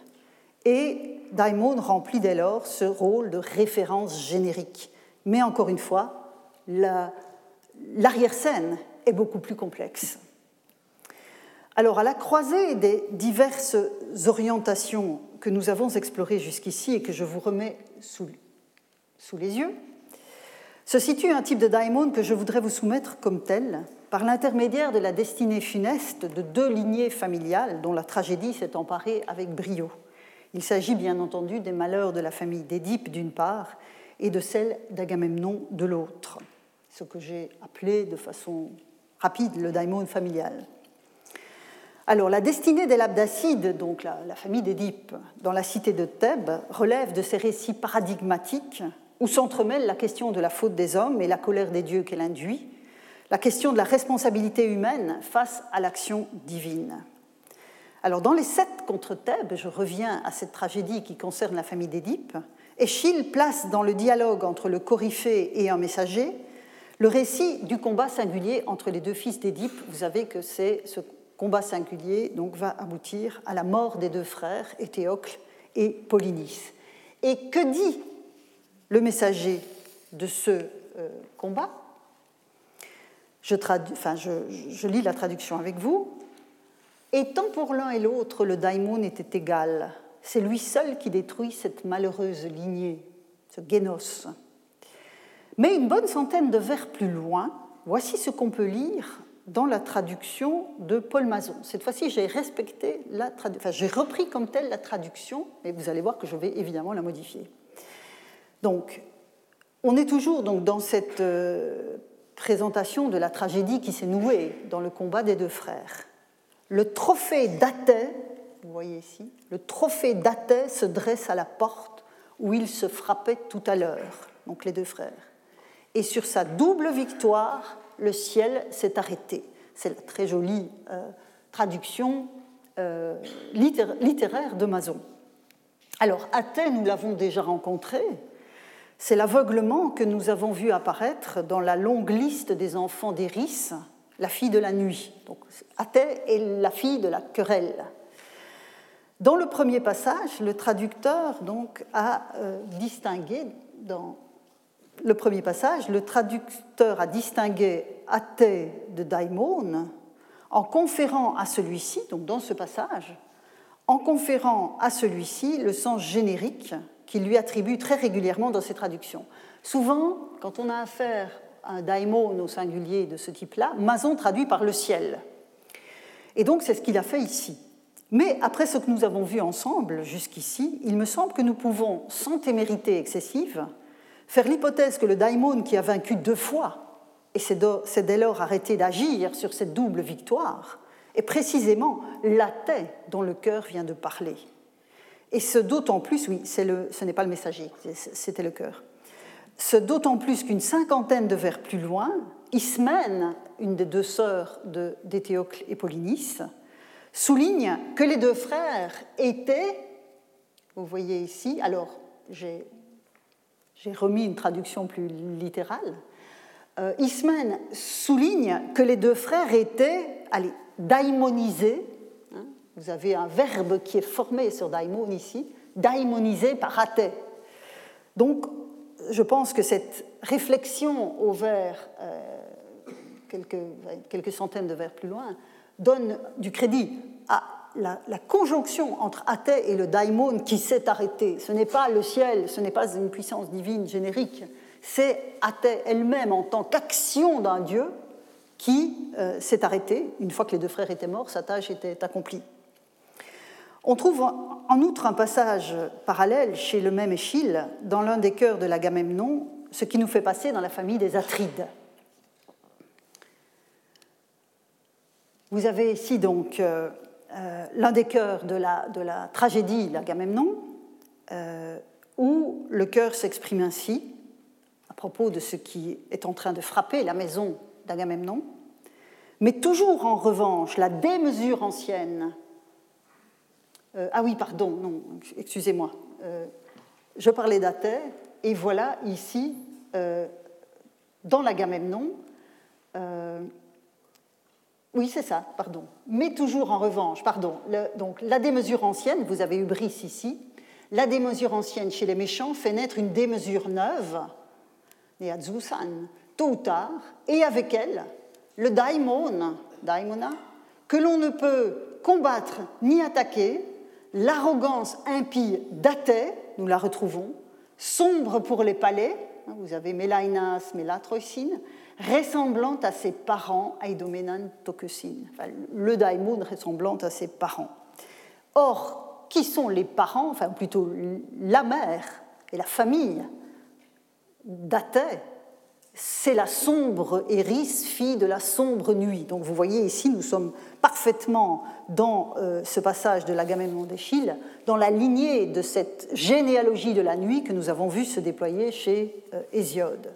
B: Et Daimon remplit dès lors ce rôle de référence générique. Mais encore une fois, l'arrière-scène est beaucoup plus complexe. Alors, à la croisée des diverses orientations que nous avons explorées jusqu'ici et que je vous remets sous sous les yeux, se situe un type de daimon que je voudrais vous soumettre comme tel, par l'intermédiaire de la destinée funeste de deux lignées familiales dont la tragédie s'est emparée avec brio. Il s'agit bien entendu des malheurs de la famille d'Édipe d'une part et de celle d'Agamemnon de l'autre, ce que j'ai appelé de façon rapide le daimon familial. Alors, la destinée des Labdacides, donc la, la famille d'Édipe, dans la cité de Thèbes, relève de ces récits paradigmatiques où s'entremêlent la question de la faute des hommes et la colère des dieux qu'elle induit, la question de la responsabilité humaine face à l'action divine. Alors, dans les sept contre Thèbes, je reviens à cette tragédie qui concerne la famille d'Édipe, Échille place dans le dialogue entre le coryphée et un messager le récit du combat singulier entre les deux fils d'Édipe. Vous savez que c'est ce combat singulier donc, va aboutir à la mort des deux frères, Éthéocle et Polynice. Et que dit le messager de ce euh, combat. Je, lis la traduction avec vous. Étant pour l'un et l'autre le daimon était égal, c'est lui seul qui détruit cette malheureuse lignée, ce génos. Mais une bonne centaine de vers plus loin, voici ce qu'on peut lire dans la traduction de Paul Mazon. Cette fois-ci, j'ai j'ai repris comme telle la traduction, mais vous allez voir que je vais évidemment la modifier. Donc, on est toujours donc, dans cette euh, présentation de la tragédie qui s'est nouée dans le combat des deux frères. Le trophée d'Athée, vous voyez ici, le trophée d'Athée se dresse à la porte où ils se frappaient tout à l'heure, donc les deux frères. Et sur sa double victoire, le ciel s'est arrêté. C'est la très jolie euh, traduction euh, littéraire de Mazon. Alors, Athée, nous l'avons déjà rencontré, C'est l'aveuglement que nous avons vu apparaître dans la longue liste des enfants d'Eris, la fille de la nuit. Athée est la fille de la querelle. Dans le premier passage, le traducteur a euh, distingué, dans le premier passage, le traducteur a distingué Athée de Daimon en conférant à celui-ci, donc dans ce passage, en conférant à celui-ci le sens générique qu'il lui attribue très régulièrement dans ses traductions. Souvent, quand on a affaire à un daimon au singulier de ce type-là, Mason traduit par le ciel. Et donc c'est ce qu'il a fait ici. Mais après ce que nous avons vu ensemble jusqu'ici, il me semble que nous pouvons, sans témérité excessive, faire l'hypothèse que le daimon qui a vaincu deux fois et s'est dès lors arrêté d'agir sur cette double victoire est précisément l'athée dont le cœur vient de parler. Et ce d'autant plus, oui, ce n'est pas le messager, c'était le cœur. Ce d'autant plus qu'une cinquantaine de vers plus loin, Ismène, une des deux sœurs d'Éthéocle et Polynice, souligne que les deux frères étaient, vous voyez ici, alors j'ai remis une traduction plus littérale, euh, Ismène souligne que les deux frères étaient allez, daimonisés, vous avez un verbe qui est formé sur daimon ici, daimonisé par athée. Donc, je pense que cette réflexion au vers, euh, quelques, centaines de vers plus loin, donne du crédit à la, la conjonction entre athée et le daimon qui s'est arrêté. Ce n'est pas le ciel, ce n'est pas une puissance divine générique, c'est Athée elle-même en tant qu'action d'un dieu qui euh, s'est arrêtée. Une fois que les deux frères étaient morts, sa tâche était accomplie. On trouve en outre un passage parallèle chez le même Échille, dans l'un des chœurs de l'Agamemnon, ce qui nous fait passer dans la famille des Atrides. Vous avez ici donc euh, euh, l'un des chœurs de la, de la tragédie l'Agamemnon, où le chœur s'exprime ainsi à propos de ce qui est en train de frapper la maison d'Agamemnon, mais toujours en revanche la démesure ancienne. Euh, ah oui, pardon, non, excusez-moi. Euh, je parlais d'Athée, et voilà ici, euh, dans l'Agamemnon, oui, c'est ça, pardon. Mais toujours en revanche, pardon. donc la démesure ancienne, vous avez eu Brice ici, la démesure ancienne chez les méchants fait naître une démesure neuve à Zusan, tôt ou tard, et avec elle, le daimon, daimona, que l'on ne peut combattre ni attaquer, l'arrogance impie d'Athée, nous la retrouvons, sombre pour les palais, hein, vous avez Mélainas, Mélatroïsine, ressemblant à ses parents, Aidomenan Tokusin, le daimon ressemblant à ses parents. Or, qui sont les parents, enfin plutôt la mère et la famille d'Athée, c'est la sombre Eris, fille de la sombre nuit. Donc vous voyez ici, nous sommes parfaitement dans euh, ce passage de l'Agamemnon d'Échille, dans la lignée de cette généalogie de la nuit que nous avons vu se déployer chez euh, Hésiode.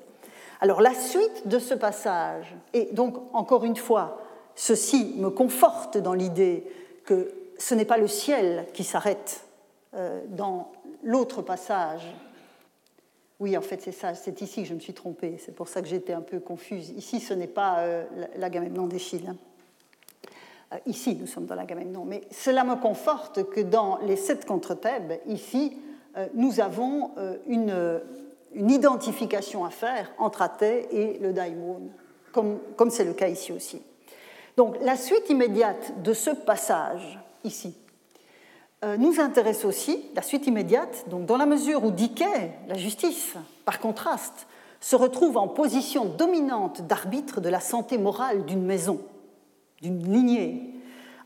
B: Alors la suite de ce passage, et donc encore une fois, ceci me conforte dans l'idée que ce n'est pas le ciel qui s'arrête euh, dans l'autre passage oui, en fait, c'est ça, c'est ici que je me suis trompée, c'est pour ça que j'étais un peu confuse. Ici, ce n'est pas euh, l'Agamemnon d'Échille. Euh, ici, nous sommes dans l'Agamemnon, mais cela me conforte que dans les sept contre Thèbes, ici, euh, nous avons une, une, identification à faire entre Athée et le daimon, comme c'est le cas ici aussi. Donc, la suite immédiate de ce passage, ici, euh, nous intéresse aussi la suite immédiate, donc dans la mesure où Dickey, la justice, par contraste, se retrouve en position dominante d'arbitre de la santé morale d'une maison, d'une lignée,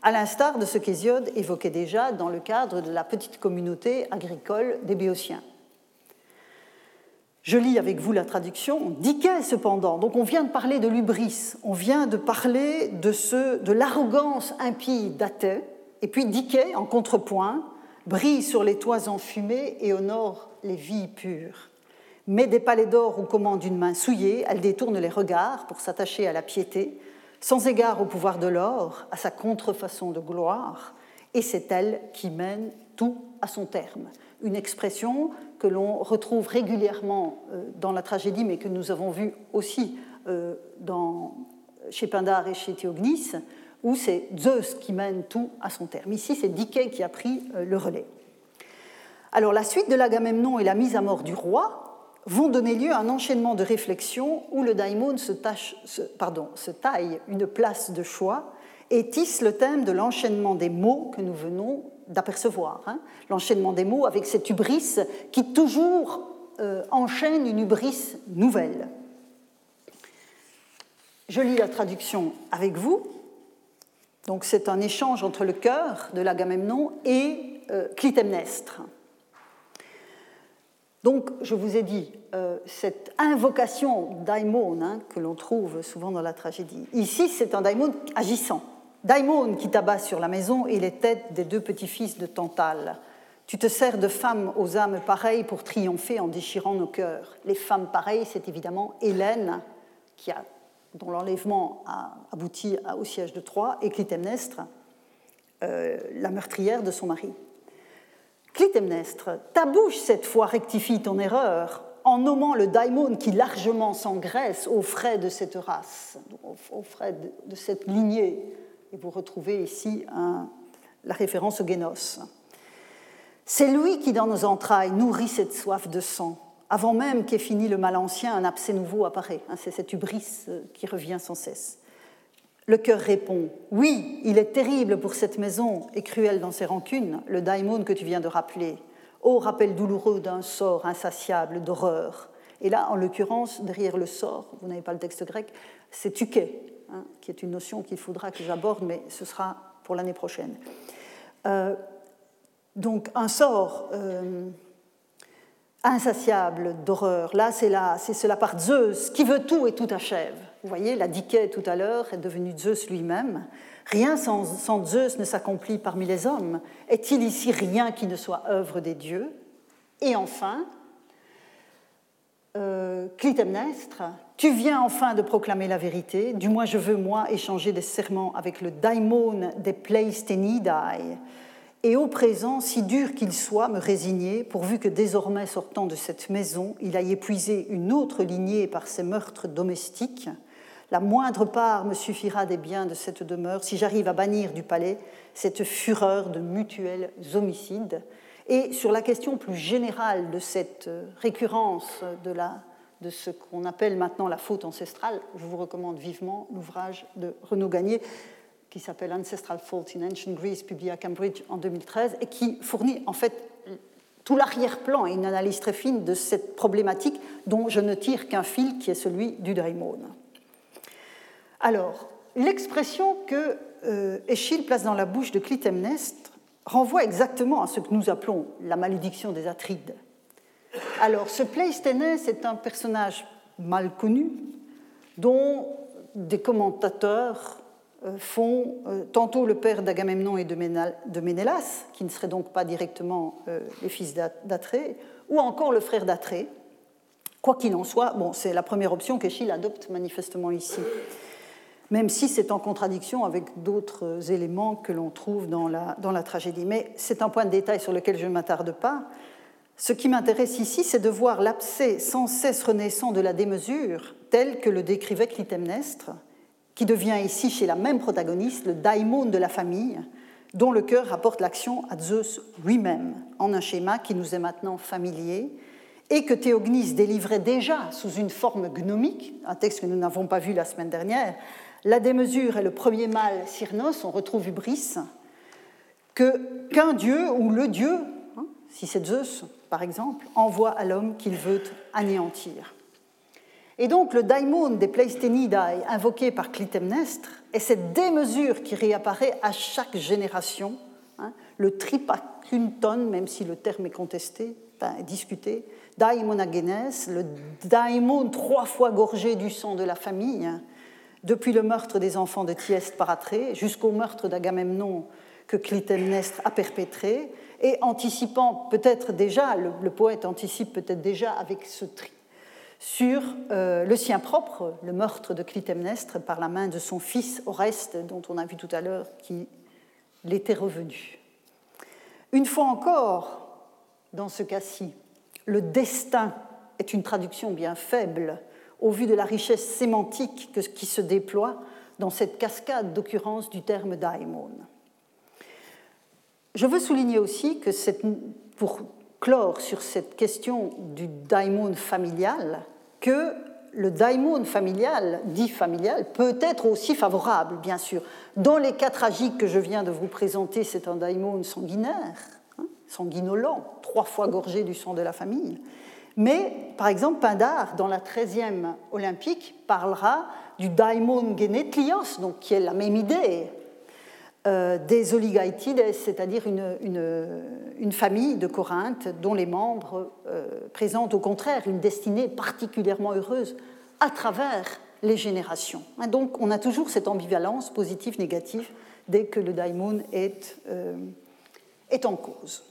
B: à l'instar de ce qu'Hésiode évoquait déjà dans le cadre de la petite communauté agricole des Béotiens. Je lis avec vous la traduction. Dickey, cependant, donc on vient de parler de l'ubris, on vient de parler de, de l'arrogance impie d'Athée, et puis Dickey, en contrepoint, brille sur les toits enfumés et honore les vies pures. Mais des palais d'or où commande une main souillée, elle détourne les regards pour s'attacher à la piété, sans égard au pouvoir de l'or, à sa contrefaçon de gloire, et c'est elle qui mène tout à son terme. Une expression que l'on retrouve régulièrement euh, dans la tragédie, mais que nous avons vu aussi euh, chez Pindare et chez Théognis, où c'est Zeus qui mène tout à son terme. Ici, c'est Dike qui a pris euh, le relais. Alors, la suite de l'Agamemnon et la mise à mort du roi vont donner lieu à un enchaînement de réflexions où le daimon se, se taille une place de choix et tisse le thème de l'enchaînement des mots que nous venons d'apercevoir. Hein. L'enchaînement des mots avec cette hubris qui toujours euh, enchaîne une hubris nouvelle. Je lis la traduction avec vous. Donc c'est un échange entre le cœur de l'Agamemnon et euh, Clytemnestre. Donc, je vous ai dit, euh, cette invocation daimon hein, que l'on trouve souvent dans la tragédie, ici c'est un daimon agissant. Daimon qui t'abat sur la maison et les têtes des deux petits-fils de Tantale. Tu te sers de femmes aux âmes pareilles pour triompher en déchirant nos cœurs. Les femmes pareilles, c'est évidemment Hélène, qui a, dont l'enlèvement a abouti au siège de Troie, et Clytemnestre, euh, la meurtrière de son mari. Clytemnestre, ta bouche cette fois rectifie ton erreur en nommant le daimon qui largement s'engraisse aux frais de cette race, aux frais de cette lignée et vous retrouvez ici la référence au Génos. C'est lui qui, dans nos entrailles, nourrit cette soif de sang. Avant même qu'ait fini le mal ancien, un abcès nouveau apparaît. Hein, c'est cette hubris euh, qui revient sans cesse. Le cœur répond Oui, il est terrible pour cette maison et cruel dans ses rancunes, le daimon que tu viens de rappeler. Ô rappel douloureux d'un sort insatiable d'horreur. Et là, en l'occurrence, derrière le sort, vous n'avez pas le texte grec, c'est tuké, Hein, qui est une notion qu'il faudra que j'aborde, mais ce sera pour l'année prochaine. Euh, donc un sort euh, insatiable d'horreur, là c'est la, la part Zeus qui veut tout et tout achève. Vous voyez, la Diké tout à l'heure est devenu Zeus lui-même. Rien sans, Zeus ne s'accomplit parmi les hommes. Est-il ici rien qui ne soit œuvre des dieux? Et enfin, euh, Clytemnestre, tu viens enfin de proclamer la vérité, du moins je veux moi échanger des serments avec le daimon des Pleistenidae, et au présent, si dur qu'il soit, me résigner, pourvu que désormais sortant de cette maison, il aille épuiser une autre lignée par ses meurtres domestiques. La moindre part me suffira des biens de cette demeure. Si j'arrive à bannir du palais cette fureur de mutuels homicides. Et sur la question plus générale de cette récurrence de, de ce qu'on appelle maintenant la faute ancestrale, je vous recommande vivement l'ouvrage de Renaud Gagné qui s'appelle Ancestral Fault in Ancient Greece, publié à Cambridge en 2013, et qui fournit en fait tout l'arrière-plan et une analyse très fine de cette problématique dont je ne tire qu'un fil qui est celui du daimon. Alors, l'expression que euh, Échille place dans la bouche de Clytemnestre renvoie exactement à ce que nous appelons la malédiction des Atrides. Alors, ce Pléisténès est un personnage mal connu dont des commentateurs font euh, tantôt le père d'Agamemnon et de Ménélas, qui ne seraient donc pas directement euh, les fils d'Atrée, ou encore le frère d'Atrée. Quoi qu'il en soit, bon, c'est la première option qu'Échille adopte manifestement ici même si c'est en contradiction avec d'autres éléments que l'on trouve dans la, dans la tragédie. Mais c'est un point de détail sur lequel je ne m'attarde pas. Ce qui m'intéresse ici, c'est de voir l'abcès sans cesse renaissant de la démesure, tel que le décrivait Clytemnestre, qui devient ici, chez la même protagoniste, le daimon de la famille, dont le cœur rapporte l'action à Zeus lui-même, en un schéma qui nous est maintenant familier, et que Théognis délivrait déjà sous une forme gnomique, un texte que nous n'avons pas vu la semaine dernière, la démesure est le premier mal Cyrnos, on retrouve Ubris, que qu'un dieu ou le dieu, hein, si c'est Zeus par exemple, envoie à l'homme qu'il veut anéantir. Et donc le daimon des Pleistenidae invoqué par Clytemnestre est cette démesure qui réapparaît à chaque génération, hein, le tripacunton, même si le terme est contesté, enfin, discuté, daimonagenes, le daimon trois fois gorgé du sang de la famille, depuis le meurtre des enfants de Thieste par Atrée jusqu'au meurtre d'Agamemnon que Clytemnestre a perpétré, et anticipant peut-être déjà, le, poète anticipe peut-être déjà avec ce tri, sur euh, le sien propre, le meurtre de Clytemnestre par la main de son fils Oreste, dont on a vu tout à l'heure qu'il était revenu. Une fois encore, dans ce cas-ci, le destin est une traduction bien faible au vu de la richesse sémantique qui se déploie dans cette cascade d'occurrences du terme daimon. Je veux souligner aussi que pour clore sur cette question du daimon familial, que le daimon familial, dit familial, peut être aussi favorable, bien sûr. Dans les cas tragiques que je viens de vous présenter, c'est un daimon sanguinaire, hein, sanguinolent, trois fois gorgé du sang de la famille. Mais, par exemple, Pindar, dans la 13e olympique, parlera du daimon genetlios, donc qui est la même idée, des oligaitides, c'est-à-dire une, famille de Corinthe dont les membres euh, présentent au contraire une destinée particulièrement heureuse à travers les générations. Donc on a toujours cette ambivalence positive-négative dès que le daimon est, euh, est en cause.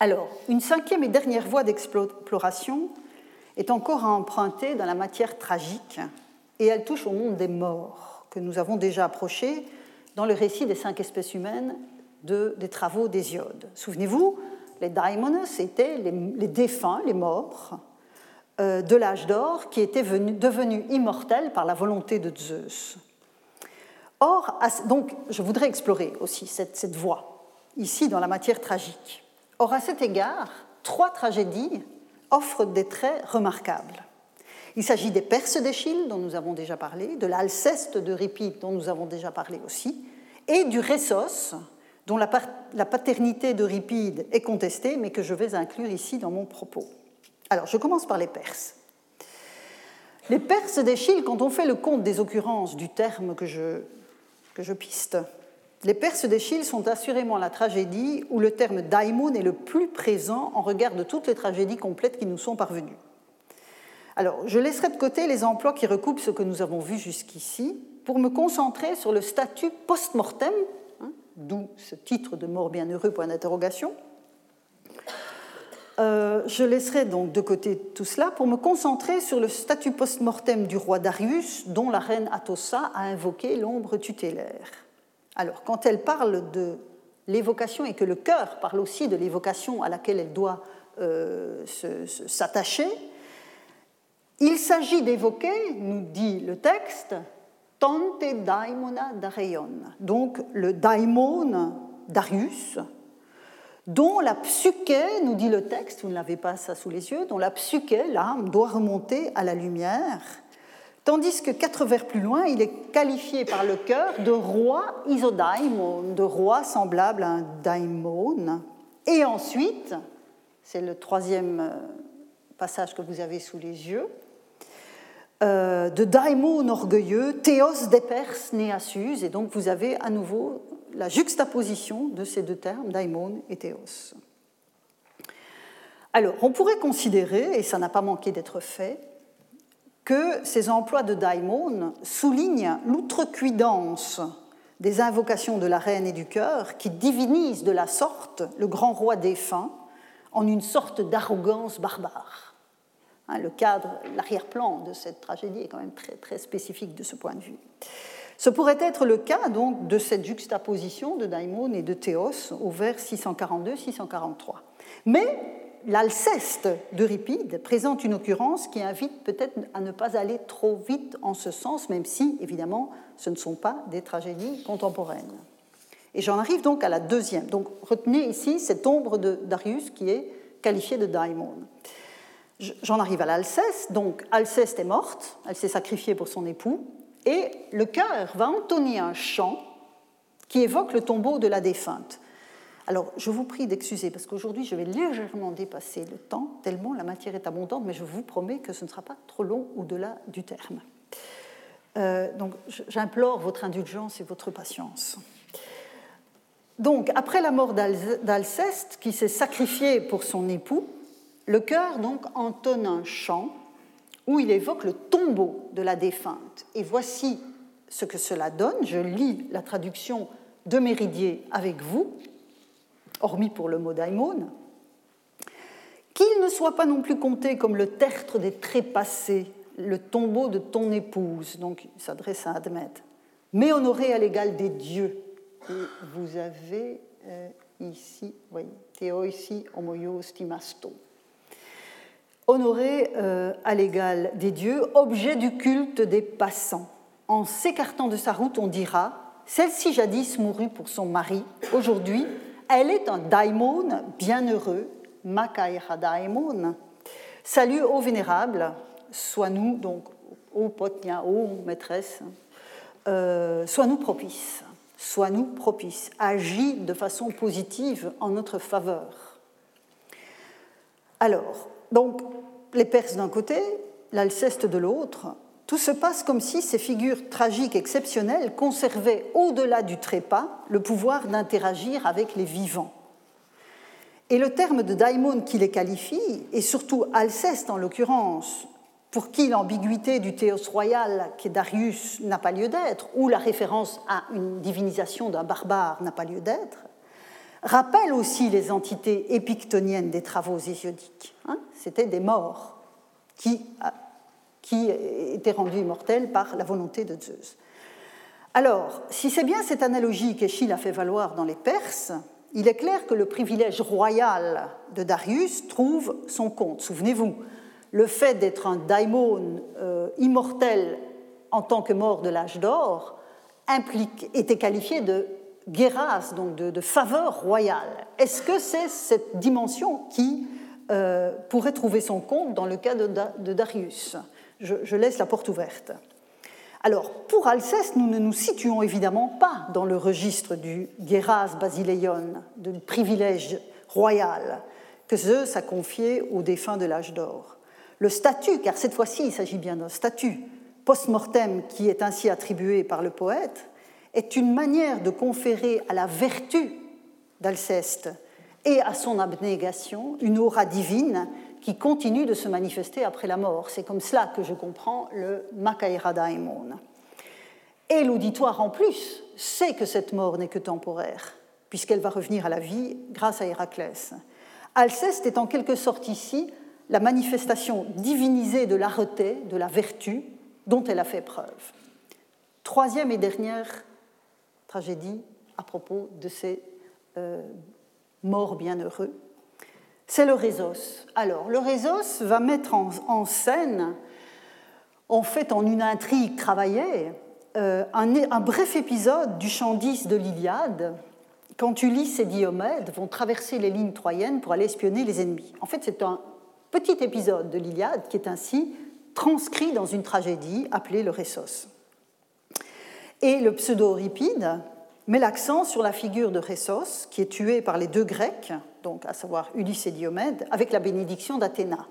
B: Alors, une cinquième et dernière voie d'exploration est encore à emprunter dans la matière tragique, et elle touche au monde des morts, que nous avons déjà approché dans le récit des cinq espèces humaines des travaux d'Hésiode. Souvenez-vous, les daimones, c'était les, défunts, les morts euh, de l'âge d'or qui étaient devenus immortels par la volonté de Zeus. Je voudrais explorer aussi cette, cette voie, ici dans la matière tragique. Or, à cet égard, trois tragédies offrent des traits remarquables. Il s'agit des Perses d'Échille, dont nous avons déjà parlé, de l'Alceste de Ripide, dont nous avons déjà parlé aussi, et du Ressos, dont la, paternité de Ripide est contestée, mais que je vais inclure ici dans mon propos. Alors, je commence par les Perses. Les Perses d'Échille, quand on fait le compte des occurrences du terme que je, que je piste, les Perses d'Échille sont assurément la tragédie où le terme daimon est le plus présent en regard de toutes les tragédies complètes qui nous sont parvenues. Alors, je laisserai de côté les emplois qui recoupent ce que nous avons vu jusqu'ici pour me concentrer sur le statut post-mortem, hein, d'où ce titre de mort bienheureux, point d'interrogation. Euh, je laisserai donc de côté tout cela pour me concentrer sur le statut post-mortem du roi Darius, dont la reine Atossa a invoqué l'ombre tutélaire. Alors, quand elle parle de l'évocation et que le cœur parle aussi de l'évocation à laquelle elle doit euh, s'attacher, il s'agit d'évoquer, nous dit le texte, Tante daimona dareion, donc le daimon Darius, dont la psyché, nous dit le texte, vous ne l'avez pas ça sous les yeux, dont la psyché, l'âme, doit remonter à la lumière, tandis que quatre vers plus loin, il est qualifié par le cœur de roi isodaimon, de roi semblable à un daimon. Et ensuite, c'est le troisième euh, passage que vous avez sous les yeux, euh, de daimon orgueilleux, théos des Perses néasus, et donc vous avez à nouveau la juxtaposition de ces deux termes, daimon et théos. Alors, on pourrait considérer, et ça n'a pas manqué d'être fait, que ces emplois de daimon soulignent l'outrecuidance des invocations de la reine et du cœur qui divinisent de la sorte le grand roi défunt en une sorte d'arrogance barbare. Hein, le cadre, l'arrière-plan de cette tragédie est quand même très, spécifique de ce point de vue. Ce pourrait être le cas donc de cette juxtaposition de Daimon et de Théos au vers 642-643. Mais l'Alceste d'Euripide présente une occurrence qui invite peut-être à ne pas aller trop vite en ce sens, même si, évidemment, ce ne sont pas des tragédies contemporaines. Et j'en arrive donc à la deuxième. Donc retenez ici cette ombre de Darius qui est qualifiée de daimon. J'en arrive à l'Alceste. Donc, Alceste est morte, elle s'est sacrifiée pour son époux, et le chœur va entonner un chant qui évoque le tombeau de la défunte. Alors, je vous prie d'excuser, parce qu'aujourd'hui, je vais légèrement dépasser le temps, tellement la matière est abondante, mais je vous promets que ce ne sera pas trop long au-delà du terme. Euh, donc, j'implore votre indulgence et votre patience. Donc, après la mort d'Alceste, qui s'est sacrifié pour son époux, le chœur donc entonne un chant où il évoque le tombeau de la défunte. Et voici ce que cela donne. Je lis la traduction de Méridier avec vous, hormis pour le mot daimon. Qu'il ne soit pas non plus compté comme le tertre des trépassés, le tombeau de ton épouse, donc il s'adresse à Admet, mais honoré à l'égal des dieux. Et vous avez euh, ici, voyez, homoios. Honoré euh, à l'égal des dieux, objet du culte des passants. En s'écartant de sa route, on dira Celle-ci jadis mourut pour son mari, aujourd'hui, elle est un daimon bienheureux, Makaira. Salut, ô vénérable, sois-nous, donc, ô potnia, ô maîtresse, euh, sois-nous propice sois-nous propice, agis de façon positive en notre faveur. Alors, donc, les Perses d'un côté, l'Alceste de l'autre, tout se passe comme si ces figures tragiques exceptionnelles conservaient au-delà du trépas le pouvoir d'interagir avec les vivants. Et le terme de daimon qui les qualifie, et surtout Alceste en l'occurrence, pour qui l'ambiguïté du théos royal, qui est Darius, n'a pas lieu d'être, ou la référence à une divinisation d'un barbare n'a pas lieu d'être, rappelle aussi les entités épictoniennes des travaux hésiodiques. Hein. C'était des morts qui, qui étaient rendus immortels par la volonté de Zeus. Alors, si c'est bien cette analogie qu'Échille a fait valoir dans les Perses, il est clair que le privilège royal de Darius trouve son compte. Souvenez-vous, le fait d'être un daimon euh, immortel en tant que mort de l'âge d'or était qualifié de guéras, donc de, faveur royale. Est-ce que c'est cette dimension qui euh, pourrait trouver son compte dans le cas de, Darius? Je, laisse la porte ouverte. Alors, pour Alceste, nous ne nous situons évidemment pas dans le registre du guéras basileion, du privilège royal que Zeus a confié aux défunts de l'âge d'or. Le statut, car cette fois-ci il s'agit bien d'un statut post-mortem qui est ainsi attribué par le poète, est une manière de conférer à la vertu d'Alceste et à son abnégation une aura divine qui continue de se manifester après la mort. C'est comme cela que je comprends le Makaira Daimon. Et l'auditoire en plus sait que cette mort n'est que temporaire, puisqu'elle va revenir à la vie grâce à Héraclès. Alceste est en quelque sorte ici la manifestation divinisée de l'arreté, de la vertu dont elle a fait preuve. Troisième et dernière tragédie à propos de ces euh, morts bienheureux, c'est le Résos. Alors, le Résos va mettre en, scène, en fait en une intrigue travaillée, euh, un, un, bref épisode du chant 10 de l'Iliade, quand Ulysse et Diomède vont traverser les lignes troyennes pour aller espionner les ennemis. En fait, c'est un petit épisode de l'Iliade qui est ainsi transcrit dans une tragédie appelée le Ressos. Et le pseudo-Euripide met l'accent sur la figure de Ressos, qui est tué par les deux Grecs, donc à savoir Ulysse et Diomède, avec la bénédiction d'Athéna.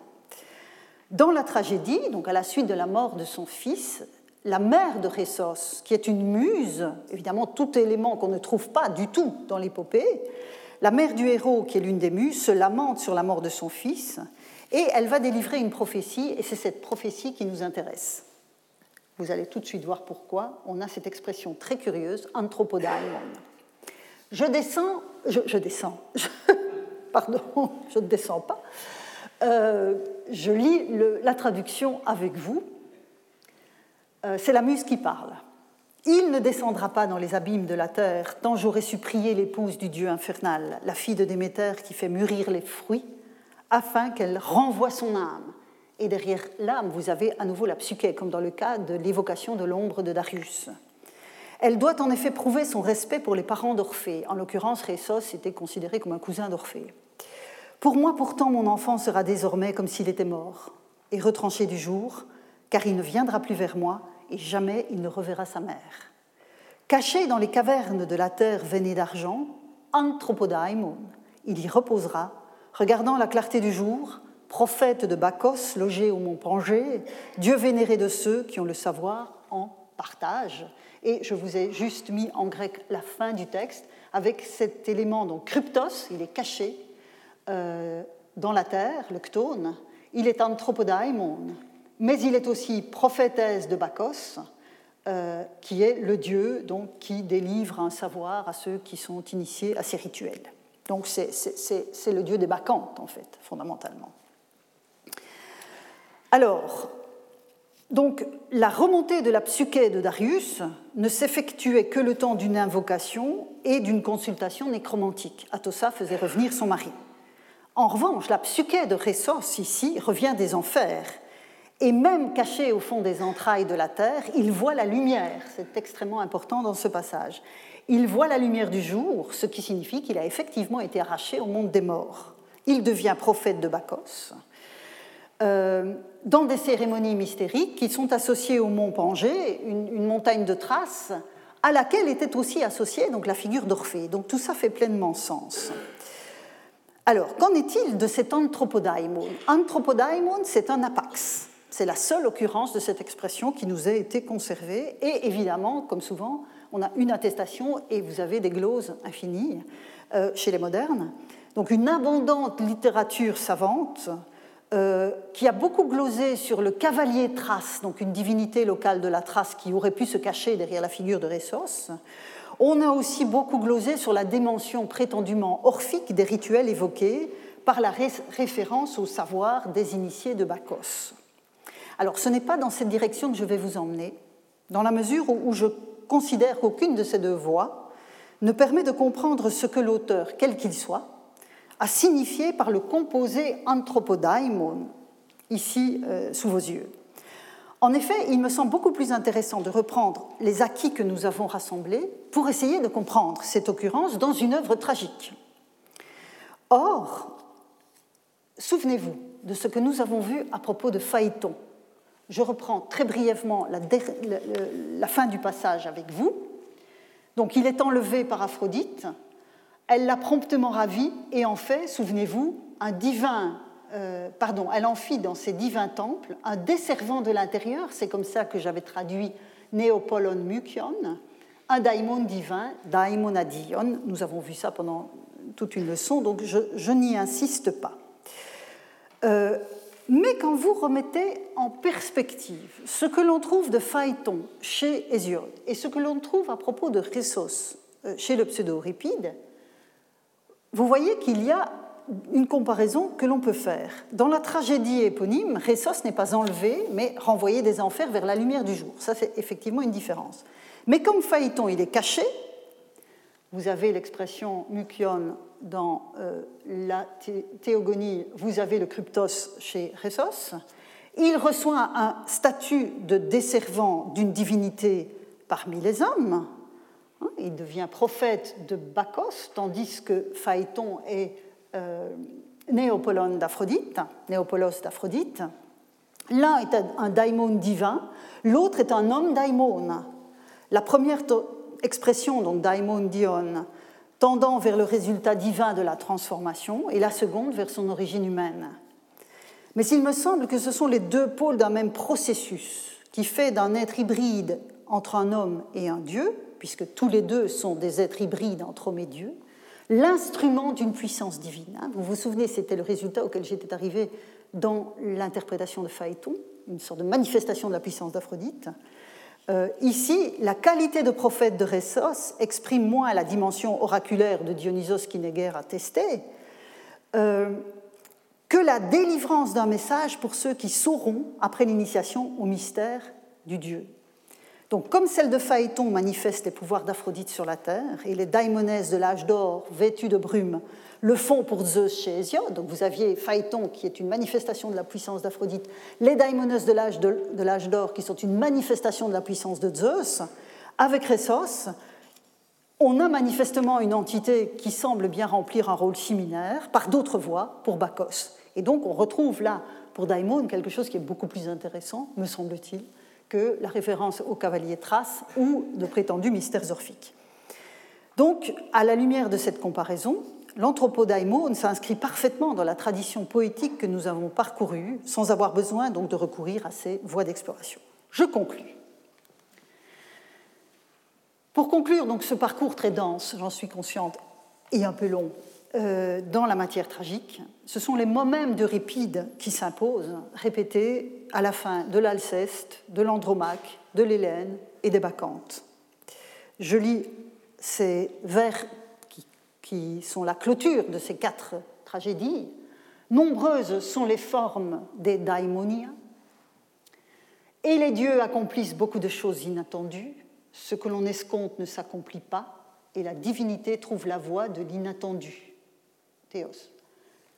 B: Dans la tragédie, donc à la suite de la mort de son fils, la mère de Ressos, qui est une muse, évidemment tout élément qu'on ne trouve pas du tout dans l'épopée, la mère du héros, qui est l'une des muses, se lamente sur la mort de son fils et elle va délivrer une prophétie, et c'est cette prophétie qui nous intéresse. Vous allez tout de suite voir pourquoi. On a cette expression très curieuse, anthropodaimon. Je descends, je, descends, pardon, je ne descends pas. Euh, je lis la traduction avec vous. Euh, c'est la muse qui parle. Il ne descendra pas dans les abîmes de la terre, tant j'aurais su prier l'épouse du dieu infernal, la fille de Déméter qui fait mûrir les fruits afin qu'elle renvoie son âme. Et derrière l'âme, vous avez à nouveau la psyché, comme dans le cas de l'évocation de l'ombre de Darius. Elle doit en effet prouver son respect pour les parents d'Orphée. En l'occurrence, Rhésos était considéré comme un cousin d'Orphée. Pour moi, pourtant, mon enfant sera désormais comme s'il était mort et retranché du jour, car il ne viendra plus vers moi et jamais il ne reverra sa mère. Caché dans les cavernes de la terre veinée d'argent, anthropodaimon, il y reposera regardant la clarté du jour, prophète de Bacchos logé au mont Pangée, Dieu vénéré de ceux qui ont le savoir en partage. Et je vous ai juste mis en grec la fin du texte avec cet élément, donc cryptos, il est caché euh, dans la terre, le chtone, il est anthropodaimon, mais il est aussi prophétesse de Bacchos, euh, qui est le dieu donc, qui délivre un savoir à ceux qui sont initiés à ces rituels. Donc c'est le dieu des bacchantes, en fait, fondamentalement. Alors, Donc la remontée de la psyché de Darius ne s'effectuait que le temps d'une invocation et d'une consultation nécromantique. Atossa faisait revenir son mari. En revanche, la psyché de Ressos ici revient des enfers. Et même caché au fond des entrailles de la terre, il voit la lumière. C'est extrêmement important dans ce passage. Il voit la lumière du jour, ce qui signifie qu'il a effectivement été arraché au monde des morts. Il devient prophète de Bacchus. Euh, dans des cérémonies mystériques qui sont associées au mont Pangée, une, montagne de traces, à laquelle était aussi associée donc, la figure d'Orphée. Donc tout ça fait pleinement sens. Alors, qu'en est-il de cet anthropodaimon Anthropodaimon, c'est un apax. C'est la seule occurrence de cette expression qui nous a été conservée. Et évidemment, comme souvent, on a une attestation et vous avez des gloses infinies euh, chez les modernes. Donc une abondante littérature savante euh, qui a beaucoup glosé sur le cavalier Thrace, donc une divinité locale de la Thrace qui aurait pu se cacher derrière la figure de Ressos. On a aussi beaucoup glosé sur la dimension prétendument orphique des rituels évoqués par la référence au savoir des initiés de Bacchus. Alors ce n'est pas dans cette direction que je vais vous emmener, dans la mesure où je considère qu'aucune de ces deux voies ne permet de comprendre ce que l'auteur, quel qu'il soit, à signifier par le composé anthropodaimon, ici euh, sous vos yeux. En effet, il me semble beaucoup plus intéressant de reprendre les acquis que nous avons rassemblés pour essayer de comprendre cette occurrence dans une œuvre tragique. Or, souvenez-vous de ce que nous avons vu à propos de Phaéton. Je reprends très brièvement la, la fin du passage avec vous. Donc, il est enlevé par Aphrodite, elle l'a promptement ravi et en fait, souvenez-vous, un divin, euh, pardon, elle en fit dans ses divins temples un desservant de l'intérieur, c'est comme ça que j'avais traduit Néopolon Mukion, un daimon divin, daimon adion. Nous avons vu ça pendant toute une leçon, donc je, n'y insiste pas. Euh, mais quand vous remettez en perspective ce que l'on trouve de Phaéton chez Hésiode et ce que l'on trouve à propos de Chrysos euh, chez le pseudo-Euripide, vous voyez qu'il y a une comparaison que l'on peut faire. Dans la tragédie éponyme, Ressos n'est pas enlevé, mais renvoyé des enfers vers la lumière du jour. Ça, c'est effectivement une différence. Mais comme Phaéton, il est caché, vous avez l'expression mukion dans euh, la théogonie, vous avez le cryptos chez Ressos, il reçoit un statut de desservant d'une divinité parmi les hommes, il devient prophète de Bacchus, tandis que Phaéton est euh, d'Aphrodite, Néopolos d'Aphrodite. L'un est un daimon divin, l'autre est un homme daimon. La première expression, donc daimon dion, tendant vers le résultat divin de la transformation, et la seconde vers son origine humaine. Mais il me semble que ce sont les deux pôles d'un même processus qui fait d'un être hybride entre un homme et un dieu, puisque tous les deux sont des êtres hybrides entre homme et Dieu, l'instrument d'une puissance divine. Hein. Vous vous souvenez, c'était le résultat auquel j'étais arrivé dans l'interprétation de Phaéton, une sorte de manifestation de la puissance d'Aphrodite. Euh, ici, la qualité de prophète de Ressos exprime moins la dimension oraculaire de Dionysos qui n'est guère attestée, euh, que la délivrance d'un message pour ceux qui sauront, après l'initiation, au mystère du Dieu. Donc, comme celle de Phaéton manifeste les pouvoirs d'Aphrodite sur la terre, et les daimonesses de l'âge d'or, vêtues de brume, le font pour Zeus chez Hésiode. Donc, vous aviez Phaéton qui est une manifestation de la puissance d'Aphrodite, les daimonesses de l'âge d'or qui sont une manifestation de la puissance de Zeus. Avec Ressos, on a manifestement une entité qui semble bien remplir un rôle similaire par d'autres voies pour Bacchus. Et donc, on retrouve là, pour Daimon, quelque chose qui est beaucoup plus intéressant, me semble-t-il, que la référence au cavalier Thrace ou de prétendus mystères orphiques. Donc, à la lumière de cette comparaison, l'anthropodaimon s'inscrit parfaitement dans la tradition poétique que nous avons parcourue, sans avoir besoin donc de recourir à ces voies d'exploration. Je conclus. Pour conclure donc ce parcours très dense, j'en suis consciente, et un peu long, euh, dans la matière tragique, ce sont les mots mêmes d'Euripide qui s'imposent, répétés à la fin de l'Alceste, de l'Andromaque, de l'Hélène et des Bacchantes. Je lis ces vers qui, sont la clôture de ces quatre tragédies. Nombreuses sont les formes des daimonias, Et les dieux accomplissent beaucoup de choses inattendues. Ce que l'on escompte ne s'accomplit pas, et la divinité trouve la voie de l'inattendu. Théos.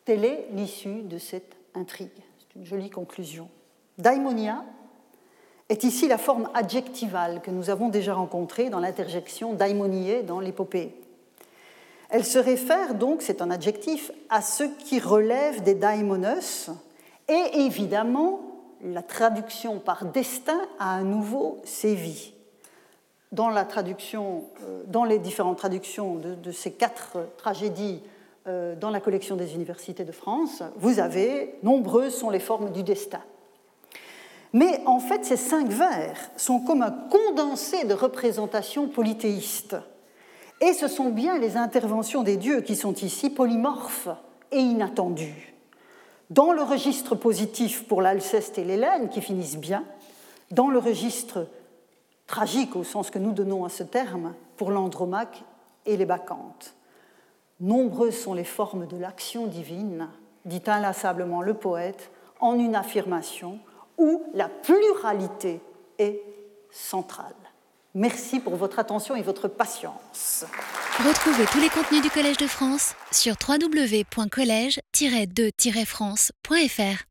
B: Telle est l'issue de cette intrigue. C'est une jolie conclusion. Daimonia est ici la forme adjectivale que nous avons déjà rencontrée dans l'interjection daimonier dans l'épopée. Elle se réfère donc, c'est un adjectif, à ce qui relève des daimonos, et évidemment, la traduction par destin a à nouveau sévi. Dans, la traduction, euh, dans les différentes traductions de, ces quatre tragédies dans la collection des universités de France, vous avez nombreuses sont les formes du destin. Mais en fait, ces cinq vers sont comme un condensé de représentations polythéistes. Et ce sont bien les interventions des dieux qui sont ici polymorphes et inattendues. Dans le registre positif pour l'Alceste et l'Hélène, qui finissent bien, dans le registre tragique au sens que nous donnons à ce terme, pour l'Andromaque et les Bacchantes. Nombreuses sont les formes de l'action divine, dit inlassablement le poète, en une affirmation où la pluralité est centrale. Merci pour votre attention et votre patience.
A: Retrouvez tous les contenus du Collège de France sur www.colège-2-france.fr.